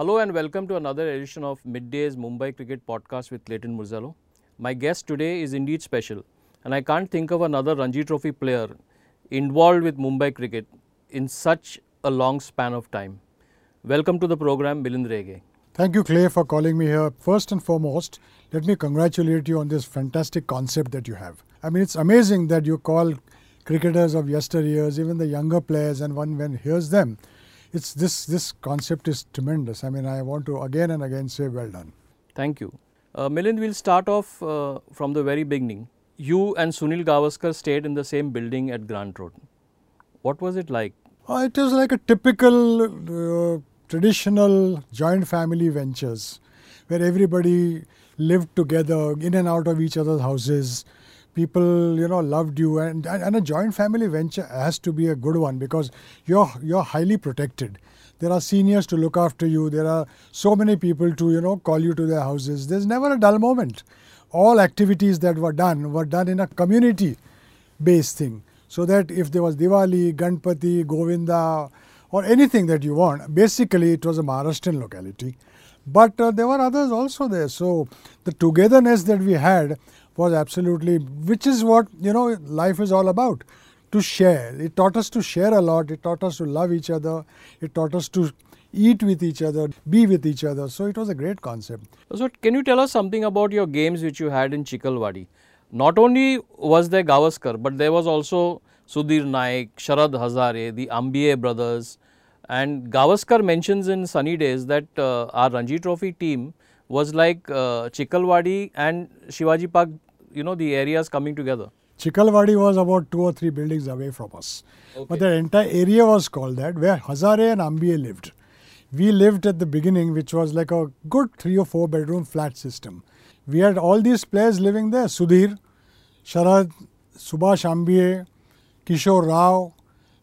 Hello and welcome to another edition of Midday's Mumbai Cricket Podcast with Clayton Murzello. My guest today is indeed special, and I can't think of another Ranji Trophy player involved with Mumbai cricket in such a long span of time. Welcome to the program, Milind Rege. Thank you, Clay, for calling me here. First and foremost, let me congratulate you on this fantastic concept that you have. I mean, it's amazing that you call cricketers of yesteryears, even the younger players, and one when hears them, it's this this concept is tremendous. I mean, I want to again and again say, well done. Thank you. Uh, Milind, we'll start off uh, from the very beginning. You and Sunil Gavaskar stayed in the same building at Grant Road. What was it like? Uh, it was like a typical uh, traditional joint family ventures where everybody lived together in and out of each other's houses people you know loved you and, and a joint family venture has to be a good one because you're you're highly protected. There are seniors to look after you. There are so many people to you know call you to their houses. There's never a dull moment. All activities that were done were done in a community based thing. So that if there was diwali ganpati govinda or anything that you want basically it was a maharashtrian locality. But uh, there were others also there. So the togetherness that we had was absolutely, which is what you know life is all about to share. It taught us to share a lot, it taught us to love each other, it taught us to eat with each other, be with each other. So it was a great concept. So, can you tell us something about your games which you had in Chikalwadi? Not only was there Gavaskar, but there was also Sudhir Naik, Sharad Hazare, the Ambiye brothers. And Gavaskar mentions in sunny days that uh, our Ranji Trophy team was like uh, Chikalwadi and Shivaji Park, you know, the areas coming together. Chikalwadi was about two or three buildings away from us. Okay. But the entire area was called that, where Hazare and Ambiye lived. We lived at the beginning, which was like a good three or four bedroom flat system. We had all these players living there Sudhir, Sharad, Subhash Ambiye, Kishore Rao.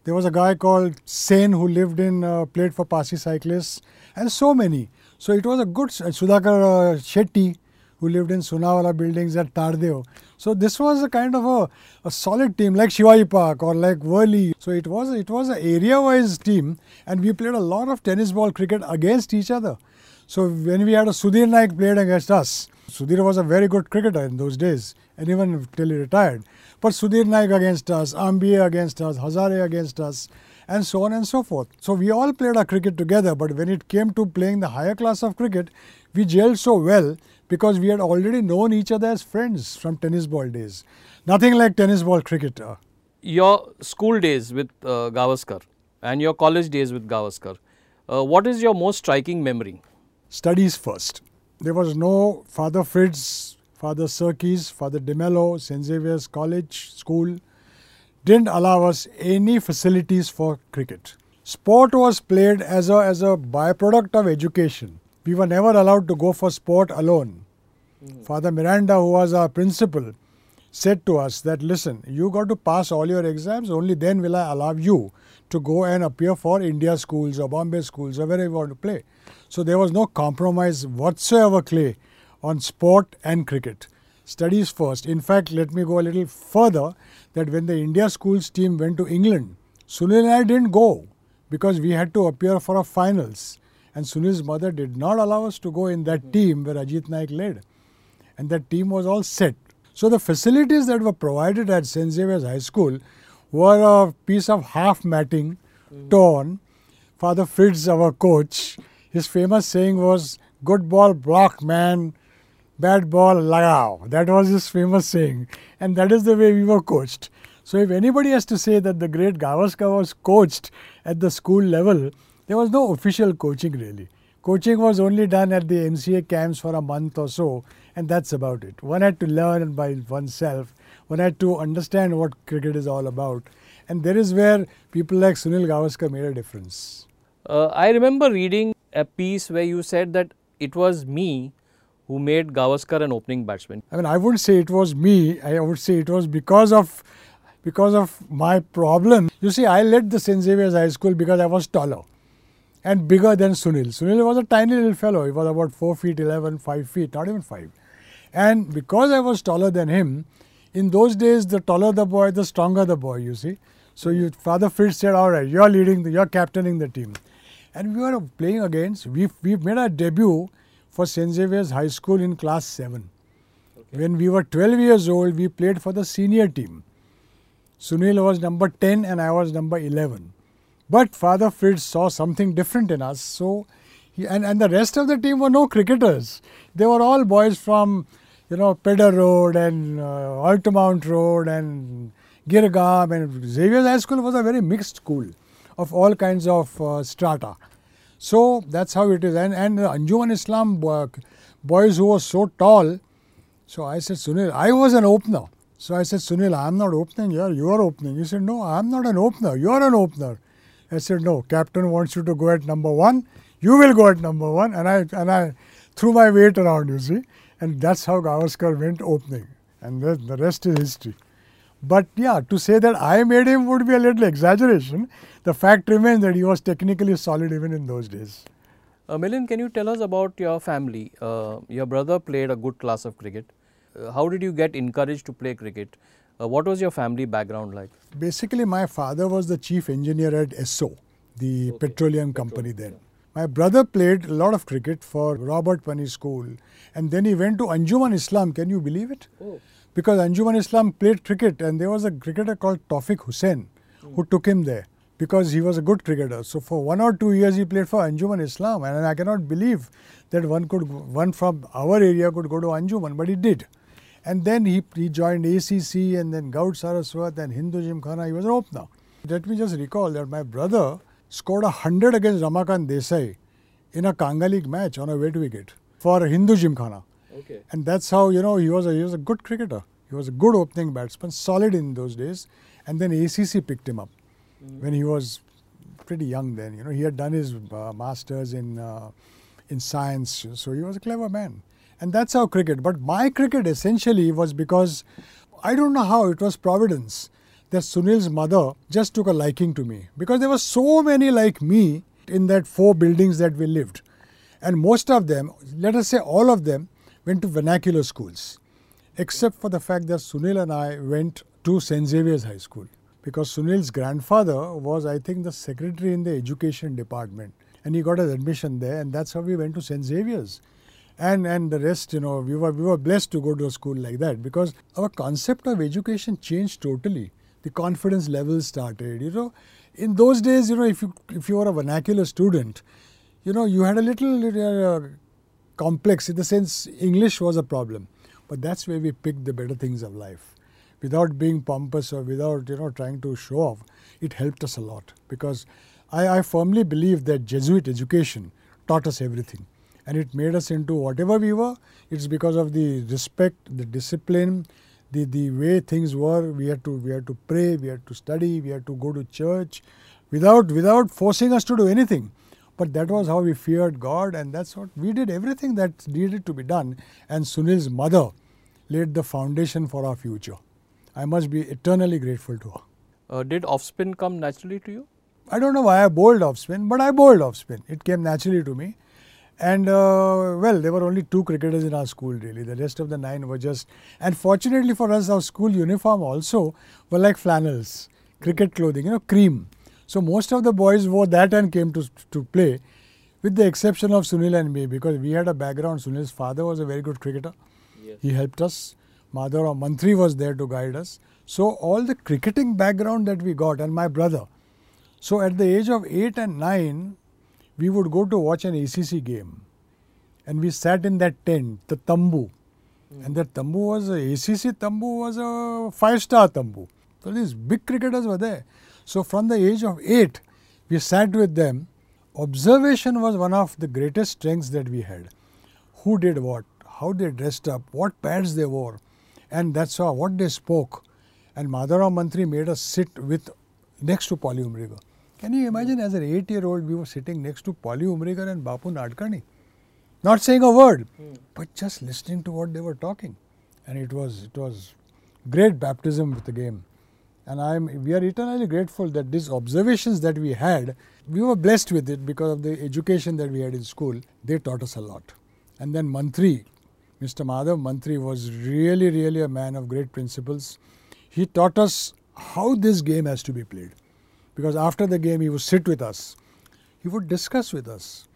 There was a guy called Sen who lived in, uh, played for Parsee Cyclists, and so many. So it was a good Sudhakar uh, Shetty who lived in Sunawala buildings at Tardeo. So this was a kind of a, a solid team like Shivaji Park or like Worli. So it was it was an area-wise team, and we played a lot of tennis ball cricket against each other. So when we had a Sudhir Naik played against us, Sudhir was a very good cricketer in those days, and even till he retired. But Sudhir Naik against us, Ambiye against us, Hazare against us, and so on and so forth. So we all played our cricket together, but when it came to playing the higher class of cricket, we gelled so well because we had already known each other as friends from tennis ball days. Nothing like tennis ball cricket. Your school days with uh, Gavaskar and your college days with Gavaskar, uh, what is your most striking memory? Studies first. There was no Father Fritz, Father Serkis, Father De Mello, St. Xavier's College, school didn't allow us any facilities for cricket. Sport was played as a, as a byproduct of education. We were never allowed to go for sport alone. Mm. Father Miranda, who was our principal, said to us that listen, you got to pass all your exams, only then will I allow you to go and appear for India schools or Bombay schools or wherever you want to play. So there was no compromise whatsoever, Clay, on sport and cricket. Studies first. In fact, let me go a little further that when the India schools team went to England, Sunil and I didn't go because we had to appear for a finals. And Sunil's mother did not allow us to go in that team where Ajit Naik led. And that team was all set. So the facilities that were provided at St. Xavier's High School were a piece of half matting mm-hmm. torn. Father Fritz, our coach, his famous saying was, Good ball block, man bad ball lagao. That was his famous saying. And that is the way we were coached. So if anybody has to say that the great Gavaskar was coached at the school level, there was no official coaching really. Coaching was only done at the MCA camps for a month or so, and that's about it. One had to learn by oneself. One had to understand what cricket is all about. And there is where people like Sunil Gavaskar made a difference. Uh, I remember reading a piece where you said that it was me who made Gavaskar an opening batsman? I mean, I wouldn't say it was me. I would say it was because of because of my problem. You see, I led the St. Xavier's High School because I was taller and bigger than Sunil. Sunil was a tiny little fellow. He was about 4 feet 11, 5 feet, not even 5. And because I was taller than him, in those days, the taller the boy, the stronger the boy, you see. So you, Father Fritz said, all right, you're leading, the, you're captaining the team. And we were playing against, we we made our debut for St. Xavier's High School in class 7. Okay. When we were 12 years old, we played for the senior team. Sunil was number 10 and I was number 11. But Father Fritz saw something different in us, so he, and, and the rest of the team were no cricketers. They were all boys from, you know, Pedder Road and uh, Altamount Road and Girgaon and Xavier's High School was a very mixed school of all kinds of uh, strata. So that's how it is. And, and Anjuman Islam boys who were so tall. So I said, Sunil, I was an opener. So I said, Sunil, I'm not opening here, you are opening. He said, No, I'm not an opener, you are an opener. I said, No, captain wants you to go at number one, you will go at number one. And I, and I threw my weight around, you see. And that's how Gavaskar went opening. And the, the rest is history. But yeah, to say that I made him would be a little exaggeration. The fact remains that he was technically solid even in those days. Uh, Milind, can you tell us about your family? Uh, your brother played a good class of cricket. Uh, how did you get encouraged to play cricket? Uh, what was your family background like? Basically, my father was the chief engineer at Esso, the okay. petroleum company then. My brother played a lot of cricket for Robert Pani School and then he went to Anjuman Islam. Can you believe it? Oh because Anjuman Islam played cricket and there was a cricketer called Tawfiq Hussain who took him there because he was a good cricketer. So for one or two years he played for Anjuman Islam and I cannot believe that one could one from our area could go to Anjuman, but he did. And then he, he joined ACC and then Gaud Saraswat and Hindu Gymkhana. He was an opener. Let me just recall that my brother scored a hundred against Ramakant Desai in a Kanga match on a wet wicket for Hindu Gymkhana. Okay. And that's how, you know, he was a, he was a good cricketer. He was a good opening batsman, solid in those days. And then ACC picked him up mm-hmm. when he was pretty young then. You know, he had done his uh, masters in, uh, in science, so he was a clever man. And that's how cricket. But my cricket essentially was because I don't know how it was providence that Sunil's mother just took a liking to me because there were so many like me in that four buildings that we lived. And most of them, let us say all of them, went to vernacular schools, except for the fact that Sunil and I went to St. Xavier's High School because Sunil's grandfather was, I think, the secretary in the education department and he got his admission there and that's how we went to St. Xavier's. And, and the rest, you know, we were, we were blessed to go to a school like that because our concept of education changed totally. The confidence levels started, you know. In those days, you know, if you, if you were a vernacular student, you know, you had a little uh, complex in the sense English was a problem. But that's where we picked the better things of life. Without being pompous or without you know trying to show off, it helped us a lot because I, I firmly believe that Jesuit education taught us everything and it made us into whatever we were. It's because of the respect, the discipline, the, the way things were. We had to we had to pray, we had to study, we had to go to church without without forcing us to do anything. But that was how we feared God, and that's what we did everything that needed to be done. And Sunil's mother laid the foundation for our future. I must be eternally grateful to her. Uh, did off spin come naturally to you? I don't know why I bowled off spin, but I bowled off spin. It came naturally to me. And uh, well, there were only two cricketers in our school really. The rest of the nine were just. And fortunately for us, our school uniform also were like flannels, cricket clothing, you know, cream. So most of the boys wore that and came to, to play, with the exception of Sunil and me, because we had a background. Sunil's father was a very good cricketer. Yes. He helped us. Madhavrao Mantri was there to guide us. So all the cricketing background that we got, and my brother. So at the age of 8 and 9, we would go to watch an ACC game. And we sat in that tent, the tambu. Mm. And that tambu was, a ACC tambu was a five-star tambu. So these big cricketers were there. So from the age of 8, we sat with them. Observation was one of the greatest strengths that we had. Who did what, how they dressed up, what pads they wore, and that's how what they spoke. And Madhavrao Mantri made us sit with next to Polly Umrigar. Can you imagine as an eight year old we were sitting next to Polly Umrigar and Bapu Nadkarni? Not saying a word, but just listening to what they were talking. And it was it was great baptism with the game. And I am, we are eternally grateful that these observations that we had, we were blessed with it because of the education that we had in school. They taught us a lot. And then Mantri, Mr. Madhav Mantri was really, really a man of great principles. He taught us how this game has to be played. Because after the game, he would sit with us. he would discuss with us.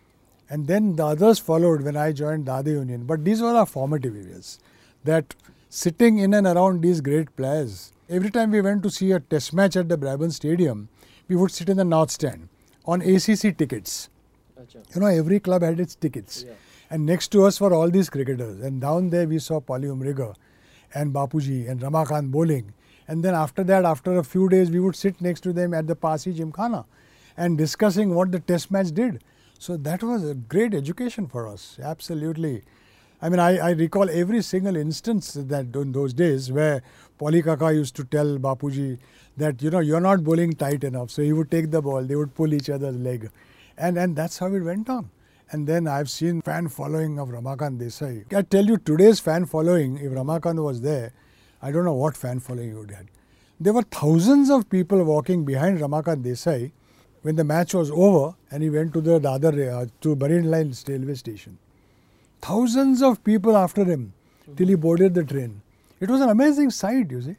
And then the others followed when I joined Dadar Union. But these were our formative years. That sitting in and around these great players, every time we went to see a test match at the Brabourne Stadium, we would sit in the north stand on ACC tickets. You know, every club had its tickets. Yeah. And next to us were all these cricketers. And down there we saw Polly Umrigar and Bapuji and Ramakant bowling. And then after that, after a few days, we would sit next to them at the Parsee Gymkhana and discussing what the test match did. So that was a great education for us, absolutely. I mean, I, I recall every single instance that in those days where Polly Kaka used to tell Bapuji that, you know, you're not bowling tight enough. So he would take the ball, they would pull each other's leg. And, and that's how it went on. And then I've seen fan following of Ramakant Desai. I tell you, today's fan following, if Ramakant was there, I don't know what fan following you would have. There were thousands of people walking behind Ramakant Desai when the match was over and he went to the, other uh, to Marine Line railway station. Thousands of people after him till he boarded the train. It was an amazing sight, you see.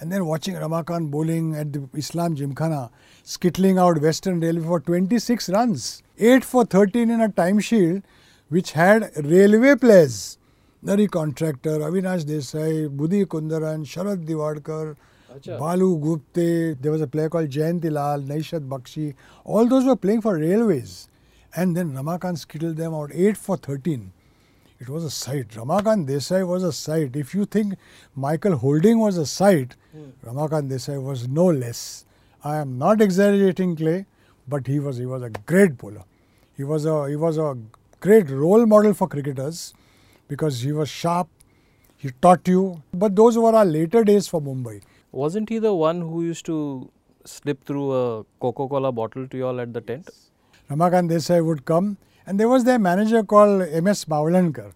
And then watching Ramakant bowling at the Islam Gymkhana, skittling out Western Railway for 26 runs, 8 for 13 in a Times Shield, which had railway players. Nari Contractor, Avinash Desai, Budhi Kunderan, Sharad Divadkar, Achha. Balu Gupte, there was a player called Jayanti Lal, Naishat Bakshi, all those were playing for railways. And then Ramakant skittled them out 8 for 13. It was a sight. Ramakant Desai was a sight. If you think Michael Holding was a sight, hmm. Ramakant Desai was no less. I am not exaggerating, Clay, but he was he was a great bowler. He was a he was a great role model for cricketers because he was sharp. He taught you. But those were our later days for Mumbai. Wasn't he the one who used to slip through a Coca Cola bottle to you all at the tent? Ramakant Desai would come, and there was their manager called M.S. Mavlankar.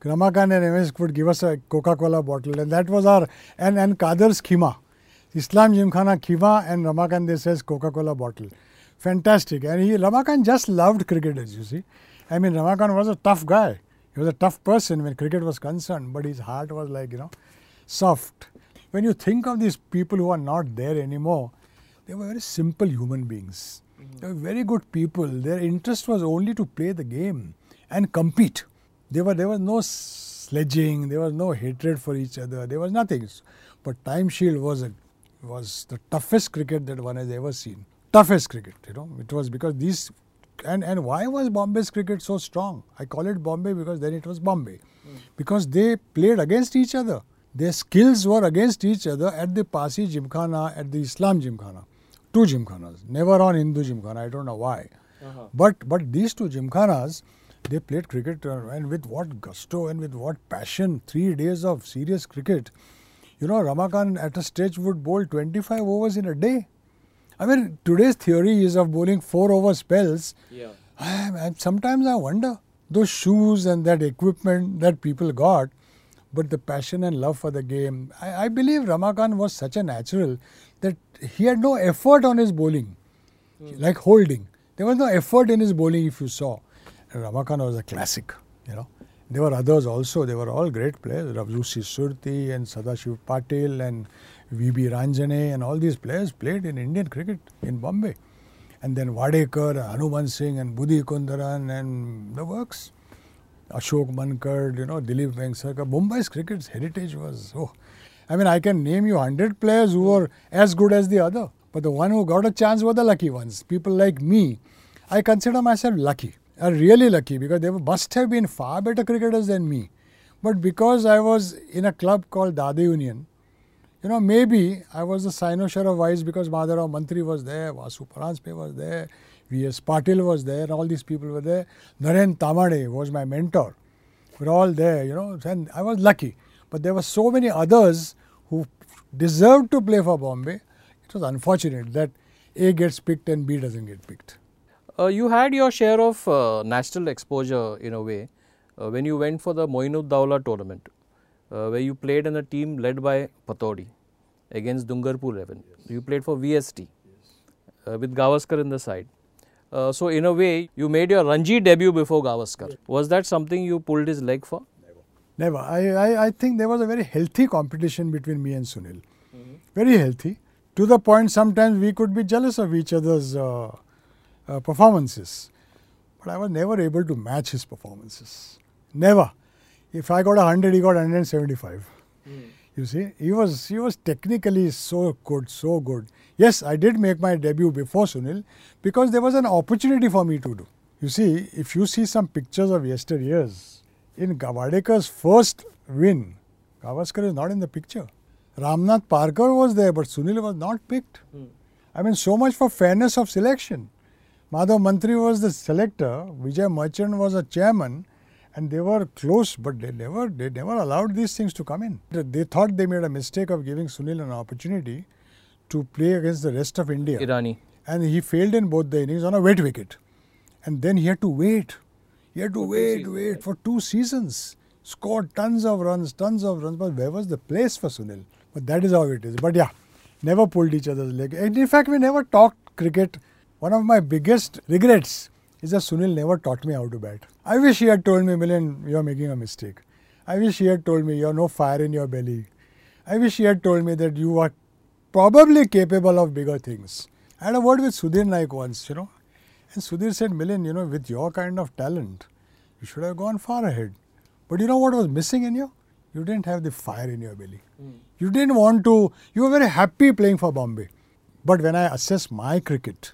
Ramakant and MS would give us a Coca Cola bottle, and that was our, and, and Kadar's Khima. Islam Gymkhana Khima and Ramakant says Coca Cola bottle. Fantastic. And he, Ramakant just loved cricketers, you see. I mean, Ramakant was a tough guy. He was a tough person when cricket was concerned, but his heart was like, you know, soft when you think of these people who are not there anymore, they were very simple human beings. They were very good people. Their interest was only to play the game and compete. There, were, there was no sledging, there was no hatred for each other, there was nothing. But Times Shield was, a, was the toughest cricket that one has ever seen. Toughest cricket, you know. It was because these and, and why was Bombay's cricket so strong? I call it Bombay because then it was Bombay. Mm. Because they played against each other. Their skills were against each other at the Parsee Gymkhana, at the Islam Gymkhana. Two Gymkhanas, never on Hindu Gymkhana, I don't know why. Uh-huh. But, but these two Gymkhanas, they played cricket uh, and with what gusto and with what passion, three days of serious cricket. You know, Ramakant at a stage would bowl 25 overs in a day. I mean, today's theory is of bowling four over spells. Yeah. I, I, sometimes I wonder those shoes and that equipment that people got but the passion and love for the game. I, I believe Ramakant was such a natural he had no effort on his bowling, mm. like holding. There was no effort in his bowling if you saw. And Ramakant was a classic, you know. There were others also. They were all great players. Ravlusi Surti and Sadashiv Patil and V.B. Ranjane and all these players played in Indian cricket in Bombay. And then Wadekar, Hanumant Singh and Budhi Kunderan and the works. Ashok Mankad, you know, Dilip Vengsarkar. Mumbai's cricket's heritage was, oh, I mean, I can name you 100 players who were as good as the other. But the one who got a chance were the lucky ones. People like me, I consider myself lucky. are really lucky because they must have been far better cricketers than me. But because I was in a club called Dadar Union, you know, maybe I was the cynosure of vice because Madhavrao Mantri was there, Vasu Paranjpe was there, V.S. Patil was there, all these people were there. Naren Tamhane was my mentor. We're all there, you know, and I was lucky. But there were so many others who deserved to play for Bombay. It was unfortunate that A gets picked and B doesn't get picked. Uh, you had your share of uh, national exposure in a way uh, when you went for the Moin-ud-Dowlah tournament, uh, where you played in a team led by Pataudi against Dungarpur 11. Yes. You played for VST yes. Uh, with Gavaskar in the side. Uh, so in a way, you made your Ranji debut before Gavaskar. Was that something you pulled his leg for? Never. I, I, I think there was a very healthy competition between me and Sunil. Mm-hmm. Very healthy. To the point sometimes we could be jealous of each other's uh, uh, performances. But I was never able to match his performances. Never. If I got 100, he got 175. Mm. You see, he was he was technically so good, so good. Yes, I did make my debut before Sunil because there was an opportunity for me to do. You see, if you see some pictures of yesteryears, in Gavadekar's first win, Gavaskar is not in the picture. Ramnath Parkar was there, but Sunil was not picked. I mean, so much for fairness of selection. Madhav Mantri was the selector, Vijay Merchant was a chairman, and they were close, but they never they never allowed these things to come in. They thought they made a mistake of giving Sunil an opportunity to play against the rest of India. Irani. And he failed in both the innings on a wet wicket. And then he had to wait. He had to for wait, wait for two seasons. Scored tons of runs, tons of runs, but where was the place for Sunil? But that is how it is. But yeah, never pulled each other's leg. And in fact, we never talked cricket. One of my biggest regrets is that Sunil never taught me how to bat. I wish he had told me, Milind, you're making a mistake. I wish he had told me, you're no fire in your belly. I wish he had told me that you are probably capable of bigger things. I had a word with Sudhir Naik once, you know. And Sudhir said, Milind, you know, with your kind of talent, you should have gone far ahead. But you know what was missing in you? You didn't have the fire in your belly. Mm. You didn't want to, you were very happy playing for Bombay. But when I assess my cricket,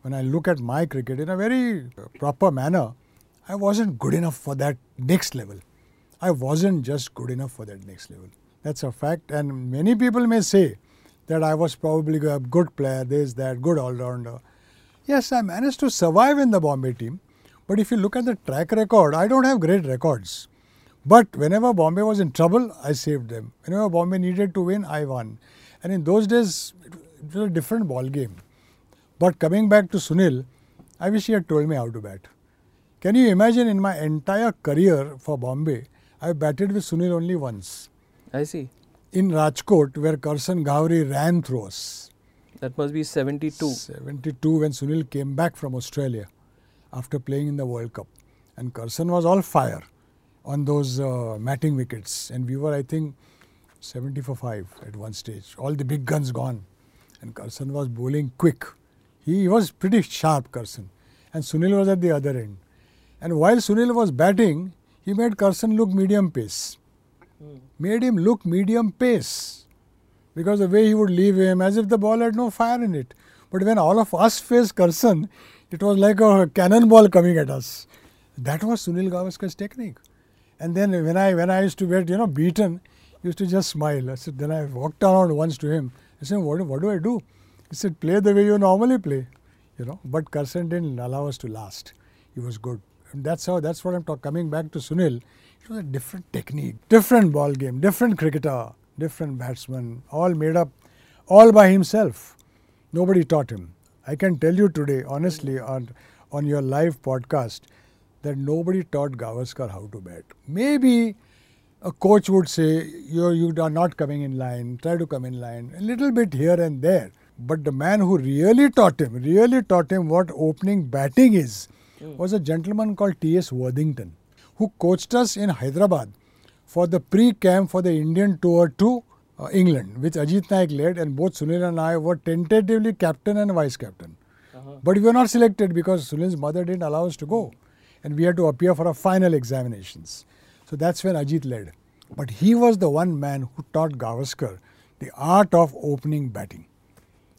when I look at my cricket in a very proper manner, I wasn't good enough for that next level. I wasn't just good enough for that next level. That's a fact. And many people may say that I was probably a good player, this, that, good all rounder. Yes, I managed to survive in the Bombay team. But if you look at the track record, I don't have great records. But whenever Bombay was in trouble, I saved them. Whenever Bombay needed to win, I won. And in those days, it was a different ball game. But coming back to Sunil, I wish he had told me how to bat. Can you imagine in my entire career for Bombay, I batted with Sunil only once. I see. In Rajkot, where Karsan Ghavri ran through us. That must be 72. 72 when Sunil came back from Australia after playing in the World Cup. And Karsan was all fire on those uh, matting wickets. And we were, I think, 70 for 5 at one stage. All the big guns gone. And Karsan was bowling quick. He was pretty sharp, Karsan. And Sunil was at the other end. And while Sunil was batting, he made Karsan look medium pace. Mm. Made him look medium pace. Because the way he would leave him, as if the ball had no fire in it. But when all of us faced Karsan, it was like a cannonball coming at us. That was Sunil Gavaskar's technique. And then when I when I used to get you know beaten, he used to just smile. I said then I walked around once to him. I said what what do I do? He said play the way you normally play, you know. But Karsan didn't allow us to last. He was good. And that's how that's what I'm talking. Coming back to Sunil, it was a different technique, different ball game, different cricketer, different batsmen, all made up, all by himself. Nobody taught him. I can tell you today, honestly, on on your live podcast that nobody taught Gavaskar how to bat. Maybe a coach would say, you you are not coming in line, try to come in line, a little bit here and there. But the man who really taught him, really taught him what opening batting is, mm. was a gentleman called T.S. Worthington, who coached us in Hyderabad for the pre-camp for the Indian tour to uh, England, which Ajit Naik led, and both Sunil and I were tentatively captain and vice captain. Uh-huh. But we were not selected because Sunil's mother didn't allow us to go and we had to appear for our final examinations. So that's when Ajit led. But he was the one man who taught Gavaskar the art of opening batting.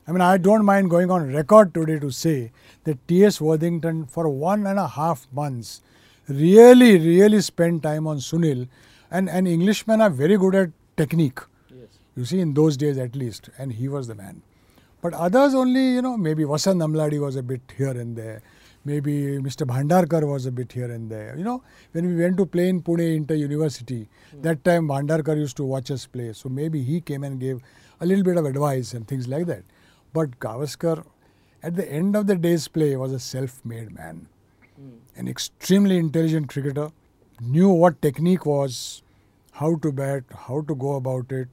I mean, I don't mind going on record today to say that T.S. Worthington, for one and a half months, really, really spent time on Sunil. And, and Englishmen are very good at technique. Yes. You see, in those days at least. And he was the man. But others only, you know, maybe Vasant Namladi was a bit here and there maybe Mr. Bhandarkar was a bit here and there. You know, when we went to play in Pune Inter University, mm. that time Bhandarkar used to watch us play. So maybe he came and gave a little bit of advice and things like that. But Gavaskar, at the end of the day's play, was a self-made man. Mm. An extremely intelligent cricketer, knew what technique was, how to bat, how to go about it,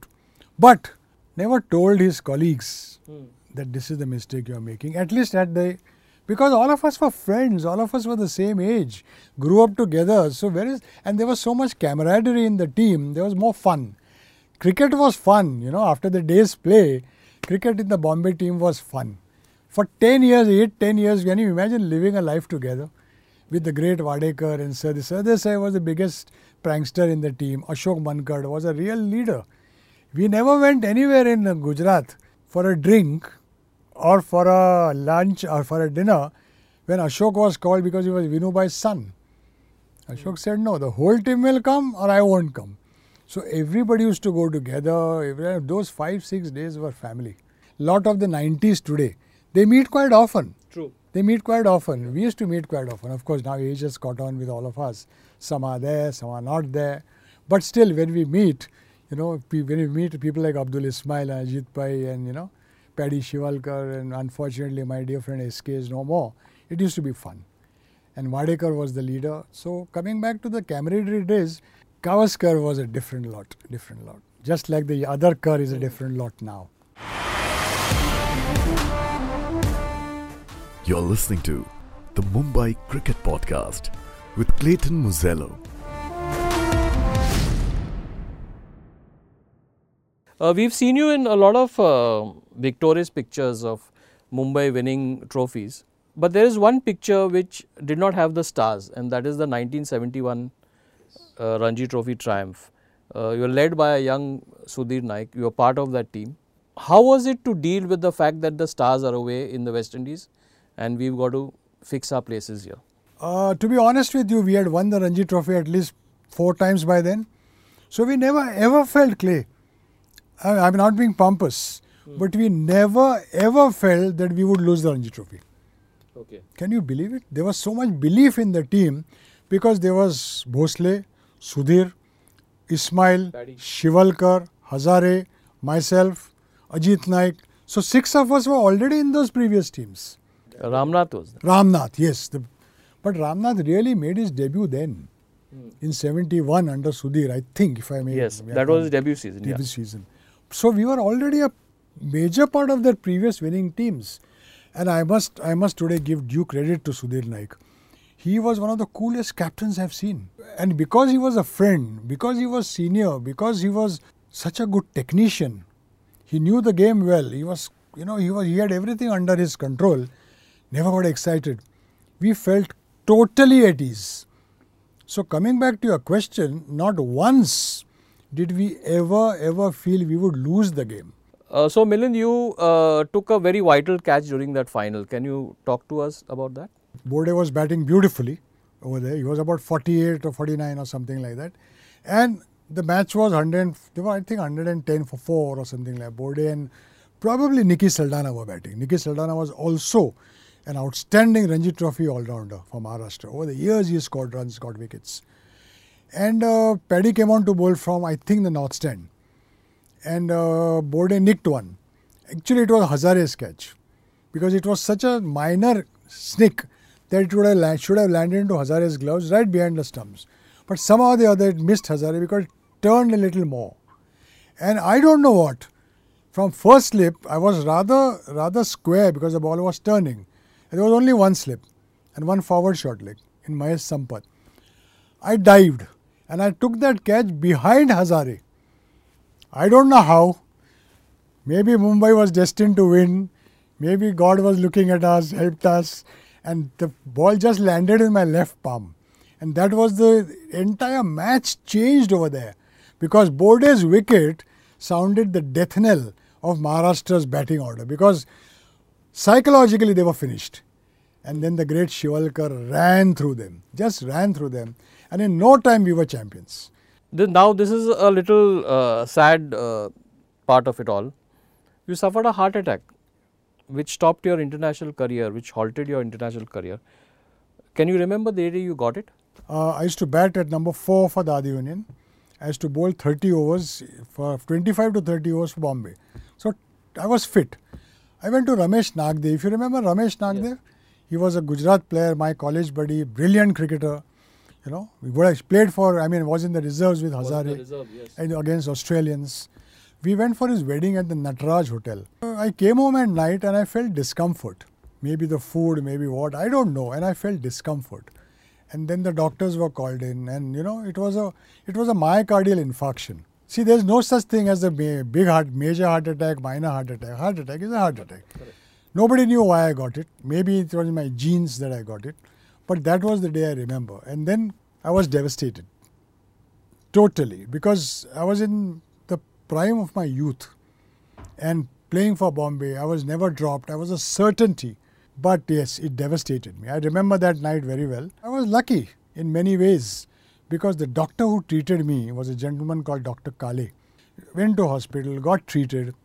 but never told his colleagues mm. that this is the mistake you are making, at least at the because all of us were friends, all of us were the same age, grew up together. So where is and there was so much camaraderie in the team. There was more fun. Cricket was fun, you know. After the day's play, cricket in the Bombay team was fun. For 10 years, 8, 10 years, can you imagine living a life together with the great Wadekar and Sir Sardesai was the biggest prankster in the team. Ashok Mankad was a real leader. We never went anywhere in Gujarat for a drink or for a lunch or for a dinner when Ashok was called because he was Vinubhai's son. Ashok said, no, the whole team will come or I won't come. So everybody used to go together. Those five, six days were family. Lot of the 90s today, they meet quite often. True. They meet quite often. We used to meet quite often. Of course, now age has caught on with all of us. Some are there, some are not there. But still, when we meet, you know, when we meet people like Abdul Ismail and Ajit Pai and, you know, Paddy Shivalkar and unfortunately my dear friend SK is no more, it used to be fun. And Wadekar was the leader. So coming back to the camaraderie days, Gavaskar was a different lot, different lot. Just like the other Kar is a different lot now. You're listening to the Mumbai Cricket Podcast with Clayton Murzello. Uh, we've seen you in a lot of uh, victorious pictures of Mumbai winning trophies, but there is one picture which did not have the stars, and that is the 1971 uh, Ranji Trophy triumph. Uh, you were led by a young Sudhir Naik, you were part of that team. How was it to deal with the fact that the stars are away in the West Indies and we've got to fix our places here? Uh, to be honest with you, we had won the Ranji Trophy at least four times by then. So we never ever felt clay. I, I'm not being pompous, hmm. but we never ever felt that we would lose the Ranji Trophy. Okay. Can you believe it? There was so much belief in the team because there was Bhosle, Sudhir, Ismail, Paddy. Shivalkar, Hazare, myself, Ajit Naik. So six of us were already in those previous teams. Ramnath was there. Ramnath, yes. The, but Ramnath really made his debut then. Hmm. In 71 under Sudhir, I think, if I may. Yes, that was his debut season. Debut yeah. season. So we were already a major part of their previous winning teams. And I must, I must today give due credit to Sudhir Naik. He was one of the coolest captains I've seen. And because he was a friend, because he was senior, because he was such a good technician, he knew the game well. He was, you know, he was, he had everything under his control never got excited. We felt totally at ease. So, coming back to your question, not once did we ever, ever feel we would lose the game. Uh, so, Milind, you uh, took a very vital catch during that final. Can you talk to us about that? Borde was batting beautifully over there. He was about 48 or 49 or something like that. And the match was 100, they were, I think 110 for 4 or something like that. Borde and probably Nicky Saldanha were batting. Nicky Saldanha was also an outstanding Ranji Trophy all-rounder for Maharashtra. Over the years, he scored runs, got wickets. And uh, Paddy came on to bowl from, I think, the North Stand. And uh, Borde nicked one. Actually, it was Hazare's catch. Because it was such a minor snick that it would have should have landed into Hazare's gloves right behind the stumps. But somehow or the other, it missed Hazare because it turned a little more. And I don't know what. From first slip, I was rather rather square because the ball was turning. There was only one slip and one forward short leg in Mahesh Sampath. I dived and I took that catch behind Hazare. I don't know how. Maybe Mumbai was destined to win. Maybe God was looking at us, helped us, and the ball just landed in my left palm. And that was the entire match changed over there because Borde's wicket sounded the death knell of Maharashtra's batting order because Psychologically, they were finished. And then the great Shivalkar ran through them, just ran through them. And in no time, we were champions. now, this is a little uh, sad uh, part of it all. You suffered a heart attack, which stopped your international career, which halted your international career. Can you remember the day you got it? Uh, I used to bat at number 4 for the Adi Union. I used to bowl 30 overs, for 25 to 30 overs for Bombay. So, I was fit. I went to Ramesh Nagdev. If you remember Ramesh Nagdev, yes. he was a Gujarat player, my college buddy, brilliant cricketer. You know, we played for, I mean, was in the reserves with Hazare reserve, yes. and against Australians. We went for his wedding at the Nataraj Hotel. I came home at night and I felt discomfort. Maybe the food, maybe what, I don't know. And I felt discomfort. And then the doctors were called in, and you know, it was a it was a myocardial infarction. See, there is no such thing as a big heart, major heart attack, minor heart attack. Heart attack is a heart attack. Correct. Nobody knew why I got it. Maybe it was in my genes that I got it. But that was the day I remember. And then I was devastated. Totally. Because I was in the prime of my youth. And playing for Bombay, I was never dropped. I was a certainty. But yes, it devastated me. I remember that night very well. I was lucky in many ways because the doctor who treated me was a gentleman called Dr. Kale. Went to hospital, got treated,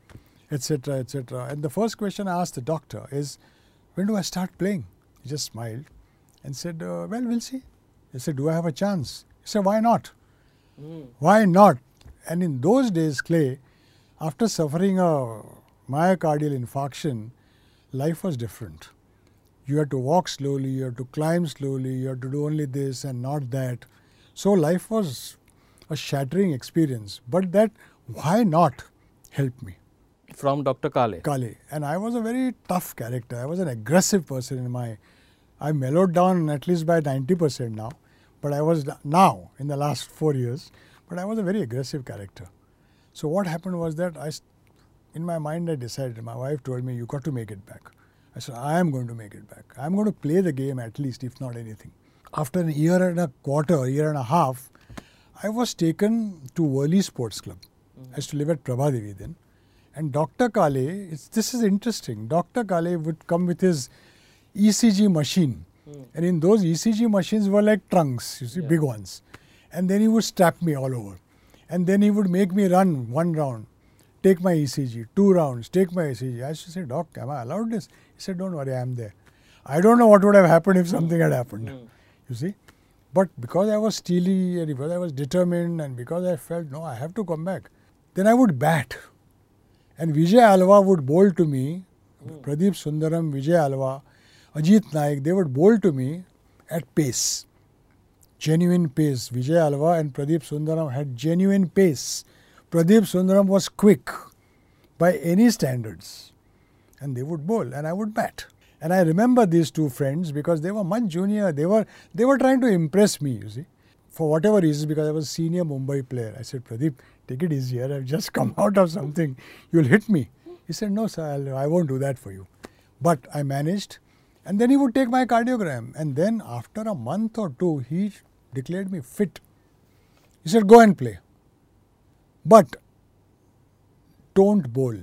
etc., etc. And the first question I asked the doctor is, when do I start playing? He just smiled and said, uh, well, we'll see. He said, do I have a chance? He said, why not? Mm. Why not? And in those days, Clay, after suffering a myocardial infarction, life was different. You had to walk slowly, you had to climb slowly, you had to do only this and not that. So life was a shattering experience. But that why not helped me. From Dr. Kale. Kale. And I was a very tough character. I was an aggressive person in my I mellowed down at least by 90% now. But I was now in the last four years, but I was a very aggressive character. So what happened was that I in my mind I decided, my wife told me, you got to make it back. I said, I am going to make it back. I'm going to play the game at least, if not anything. After a year and a quarter, a year and a half, I was taken to Worli Sports Club. Mm-hmm. I used to live at Prabhadevi then. And Dr. Kale, this is interesting. Dr. Kale would come with his ECG machine. Mm. And in those ECG machines were like trunks, you see, yeah. big ones. And then he would strap me all over. And then he would make me run one round, take my ECG, two rounds, take my ECG. I used to say, Doc, am I allowed this? He said, Don't worry, I am there. I don't know what would have happened if something had happened. Mm. You see? But because I was steely and because I was determined and because I felt, no, I have to come back, then I would bat. And Vijay Alva would bowl to me, mm. Pradeep Sundaram, Vijay Alva, Ajit Naik, they would bowl to me at pace. Genuine pace. Vijay Alva and Pradeep Sundaram had genuine pace. Pradeep Sundaram was quick by any standards. And they would bowl and I would bat. And I remember these two friends because they were much junior. They were they were trying to impress me, you see. For whatever reasons, because I was a senior Mumbai player. I said, Pradeep, take it easy. I've just come out of something. You'll hit me. He said, No, sir, I'll, I won't do that for you. But I managed. And then he would take my cardiogram. And then after a month or two, he declared me fit. He said, Go and play. But don't bowl.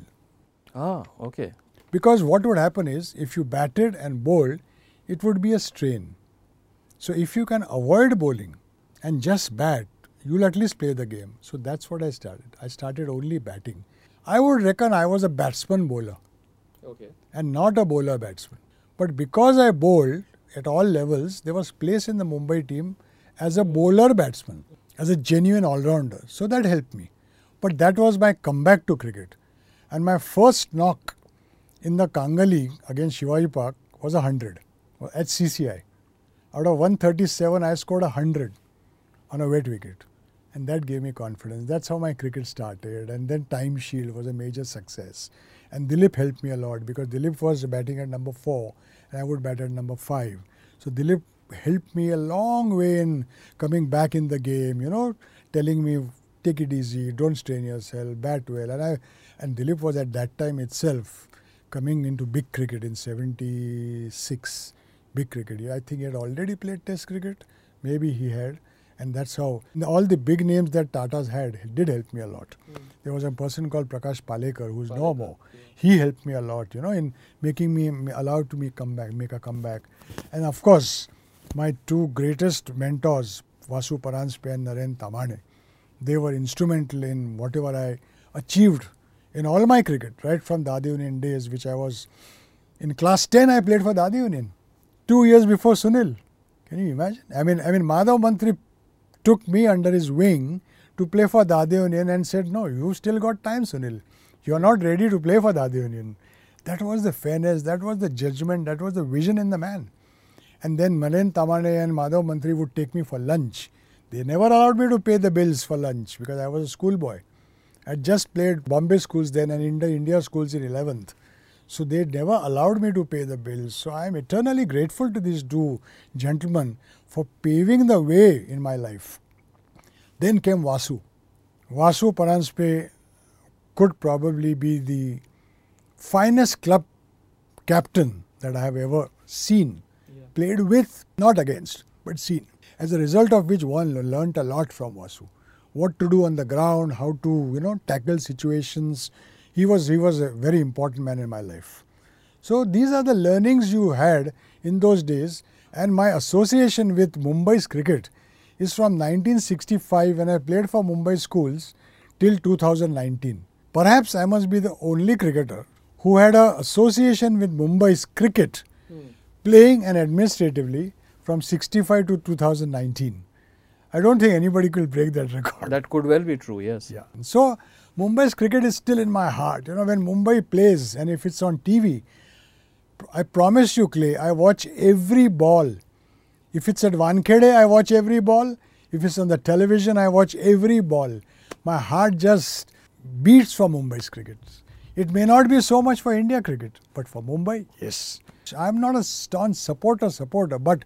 Ah, okay. Because what would happen is if you batted and bowled, it would be a strain. So if you can avoid bowling and just bat, you'll at least play the game. So that's what I started. I started only batting. I would reckon I was a batsman bowler. Okay. And not a bowler batsman. But because I bowled at all levels, there was place in the Mumbai team as a bowler batsman, as a genuine all rounder. So that helped me. But that was my comeback to cricket. And my first knock in the Kanga League against Shivaji Park was 100 at CCI. Out of 137, I scored 100 on a wet wicket. And that gave me confidence. That's how my cricket started. And then Times Shield was a major success. And Dilip helped me a lot because Dilip was batting at number 4 and I would bat at number 5. So Dilip helped me a long way in coming back in the game, you know, telling me take it easy, don't strain yourself, bat well. And I and Dilip was at that time itself coming into big cricket in 76, big cricket. I think he had already played test cricket, maybe he had. And that's how all the big names that Tata's had did help me a lot. Mm. There was a person called Prakash Palekar who's Palekar, no more. Yeah. He helped me a lot, you know, in making me allowed to me come back, make a comeback. And of course, my two greatest mentors, Vasu Paranjpe and Naren Tamhane, they were instrumental in whatever I achieved in all my cricket, right from Dadar Union days, which I was in class 10, I played for Dadar Union two years before Sunil. Can you imagine? I mean, I mean, Madhav Mantri took me under his wing to play for Dadar Union and said, No, you still got time, Sunil. You are not ready to play for Dadi Union. That was the fairness, that was the judgment, that was the vision in the man. And then Naren Tamhane and Madhav Mantri would take me for lunch. They never allowed me to pay the bills for lunch because I was a schoolboy. I just played Bombay schools then and India, India schools in 11th. So they never allowed me to pay the bills. So I am eternally grateful to these two gentlemen for paving the way in my life. Then came Vasu. Vasu Paranjpe could probably be the finest club captain that I have ever seen, played with, not against, but seen. As a result of which one learnt a lot from Vasu. What to do on the ground, how to, you know, tackle situations. He was he was a very important man in my life. So these are the learnings you had in those days and my association with Mumbai's cricket is from 1965 when I played for Mumbai schools till 2019. Perhaps I must be the only cricketer who had an association with Mumbai's cricket hmm. playing and administratively from 65 to 2019. I don't think anybody could break that record. That could well be true, yes. Yeah. So Mumbai's cricket is still in my heart. You know, when Mumbai plays and if it's on TV, I promise you, Clay, I watch every ball. If it's at Wankhede, I watch every ball. If it's on the television, I watch every ball. My heart just beats for Mumbai's cricket. It may not be so much for India cricket, but for Mumbai, yes. I'm not a staunch supporter, supporter, but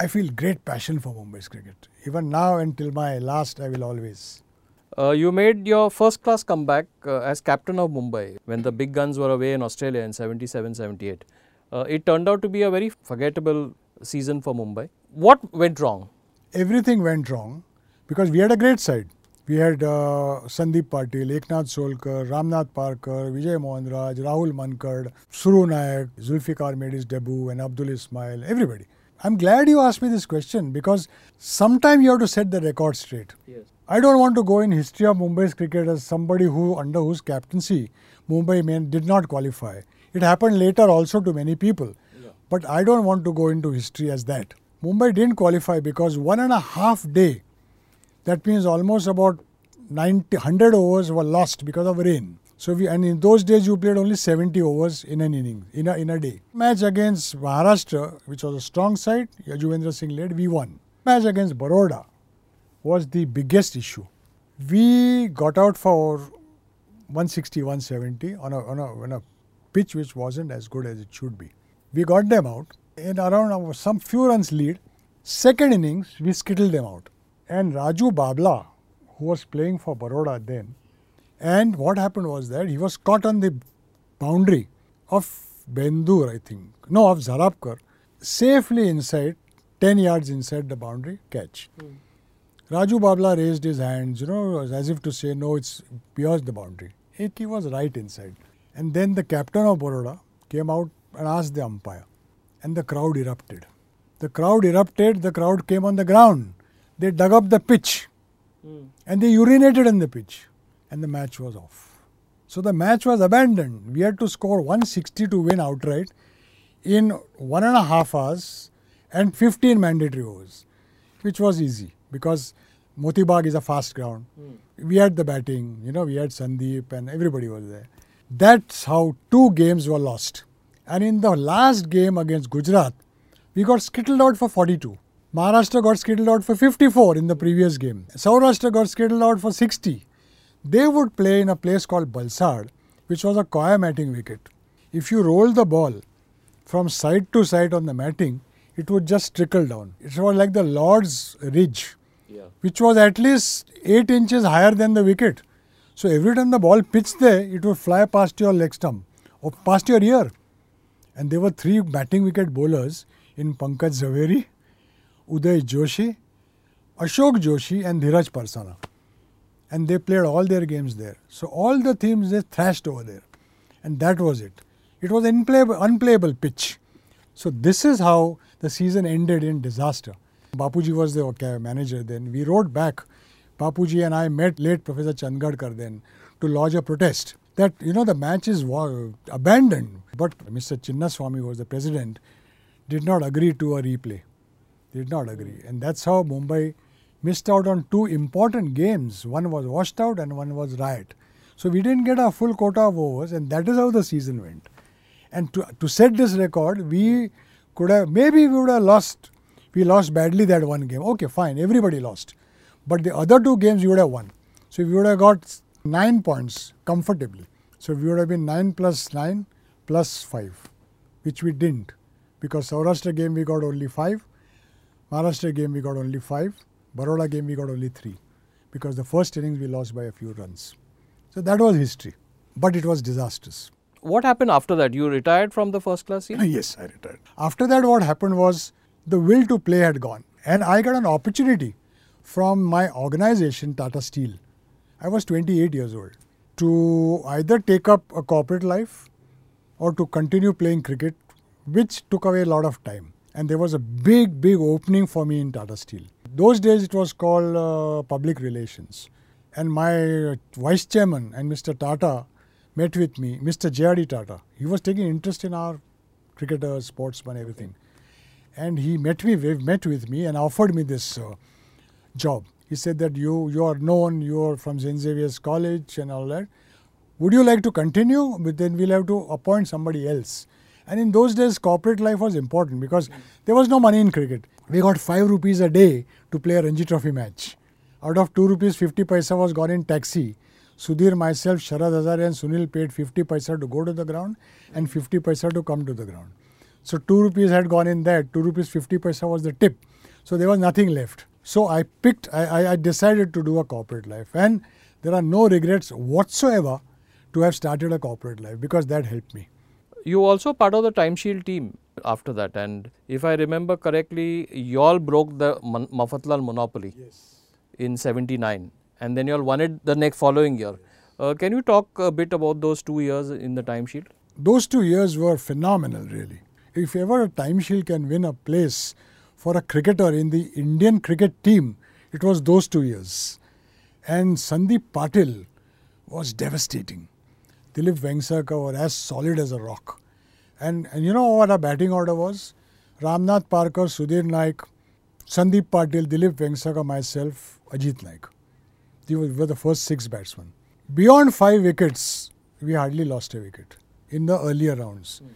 I feel great passion for Mumbai's cricket. Even now, until my last, I will always. Uh, you made your first class comeback uh, as captain of Mumbai when the big guns were away in Australia in 77 78. Uh, it turned out to be a very forgettable season for Mumbai. What went wrong? Everything went wrong because we had a great side. We had uh, Sandeep Patil, Eknath Solkar, Ramnath Parkar, Vijay Mohan Raj, Rahul Mankad, Suru Nayak, Zulfikar made his debut, and Abdul Ismail, everybody. I'm glad you asked me this question because sometime you have to set the record straight. Yes. I don't want to go in history of Mumbai's cricket as somebody who, under whose captaincy, Mumbai men did not qualify. It happened later also to many people. Yeah. But I don't want to go into history as that. Mumbai didn't qualify because one and a half day, that means almost about 90, 100 overs were lost because of rain. So we, and in those days you played only 70 overs in an inning, in a, in a day. Match against Maharashtra, which was a strong side, Yajuvendra Singh led, we won. Match against Baroda was the biggest issue. We got out for 160, 170 on a, on a, on a pitch which wasn't as good as it should be. We got them out in around some few runs lead. Second innings, we skittled them out. And Raju Babla, who was playing for Baroda then, and what happened was that he was caught on the boundary of Bendur, I think, no, of Zarabkar, safely inside, 10 yards inside the boundary, catch. Mm. Raju Babla raised his hands, you know, as if to say, no, it's beyond the boundary. He was right inside. And then the captain of Baroda came out and asked the umpire. And the crowd erupted. The crowd erupted, the crowd came on the ground. They dug up the pitch Mm. and they urinated on the pitch. And the match was off. So the match was abandoned. We had to score 160 to win outright in one and a half hours and 15 mandatory overs, which was easy because Motibag is a fast ground. Mm. We had the batting, you know, we had Sandeep and everybody was there. That's how two games were lost. And in the last game against Gujarat, we got skittled out for 42. Maharashtra got skittled out for 54 in the previous game. Saurashtra got skittled out for 60. They would play in a place called Balsad, which was a coir matting wicket. If you roll the ball from side to side on the matting, it would just trickle down. It was like the Lord's Ridge, Yeah. which was at least 8 inches higher than the wicket. So every time the ball pitched there, it would fly past your leg stump or past your ear. And there were three batting wicket bowlers in Pankaj Zaveri, Uday Joshi, Ashok Joshi, and Dhiraj Parsana. And they played all their games there. So all the teams they thrashed over there. And that was it. It was unplayable, unplayable pitch. So this is how the season ended in disaster. Bapuji was the manager then. We wrote back. Bapuji and I met late Professor Chandgadkar then to lodge a protest that you know the match is abandoned. But Mr. Chinnaswamy, was the president, did not agree to a replay. Did not agree, and that's how Mumbai missed out on two important games. One was washed out, and one was riot. So we didn't get our full quota of overs, and that is how the season went. And to to set this record, we could have maybe we would have lost. We lost badly that one game. Okay, fine, everybody lost, but the other two games you would have won. So we would have got nine points comfortably. So we would have been nine plus nine plus five, which we didn't because Saurashtra game we got only five, Maharashtra game we got only five, Baroda game we got only three because the first innings we lost by a few runs. So that was history, but it was disastrous. What happened after that? You retired from the first class scene? yes, I retired. After that, what happened was the will to play had gone, and I got an opportunity from my organization, Tata Steel. I was 28 years old to either take up a corporate life or to continue playing cricket, which took away a lot of time. And there was a big, big opening for me in Tata Steel. Those days it was called uh, public relations. And my vice chairman and Mr. Tata met with me, Mr. J.R.D. Tata. He was taking interest in our cricketers, sportsmen, everything. And he met me, met with me and offered me this uh, job. He said that you, you are known, you are from St. Xavier's College and all that. Would you like to continue? But then we'll have to appoint somebody else. And in those days, corporate life was important because there was no money in cricket. We got 5 rupees a day to play a Ranji Trophy match. Out of 2 rupees, 50 paisa was gone in taxi. Sudhir, myself, Sharad Hazare and Sunil paid 50 paisa to go to the ground and 50 paisa to come to the ground. So 2 rupees had gone in that, 2 rupees 50 paisa was the tip. So there was nothing left. So I picked, I, I decided to do a corporate life and there are no regrets whatsoever to have started a corporate life because that helped me. You also part of the Times Shield team after that, and if I remember correctly, you all broke the Mafatlal monopoly yes. in '79, and then you all won it the next following year. Uh, can you talk a bit about those two years in the Times Shield? Those two years were phenomenal, really. If ever a Times Shield can win a place for a cricketer in the Indian cricket team, it was those two years. And Sandeep Patil was devastating. Dilip Vengsarkar were as solid as a rock. And, and you know what our batting order was? Ramnath Parkar, Sudhir Naik, Sandeep Patil, Dilip Vengsarkar, myself, Ajit Naik. These were the first six batsmen. Beyond five wickets, we hardly lost a wicket in the earlier rounds. Mm.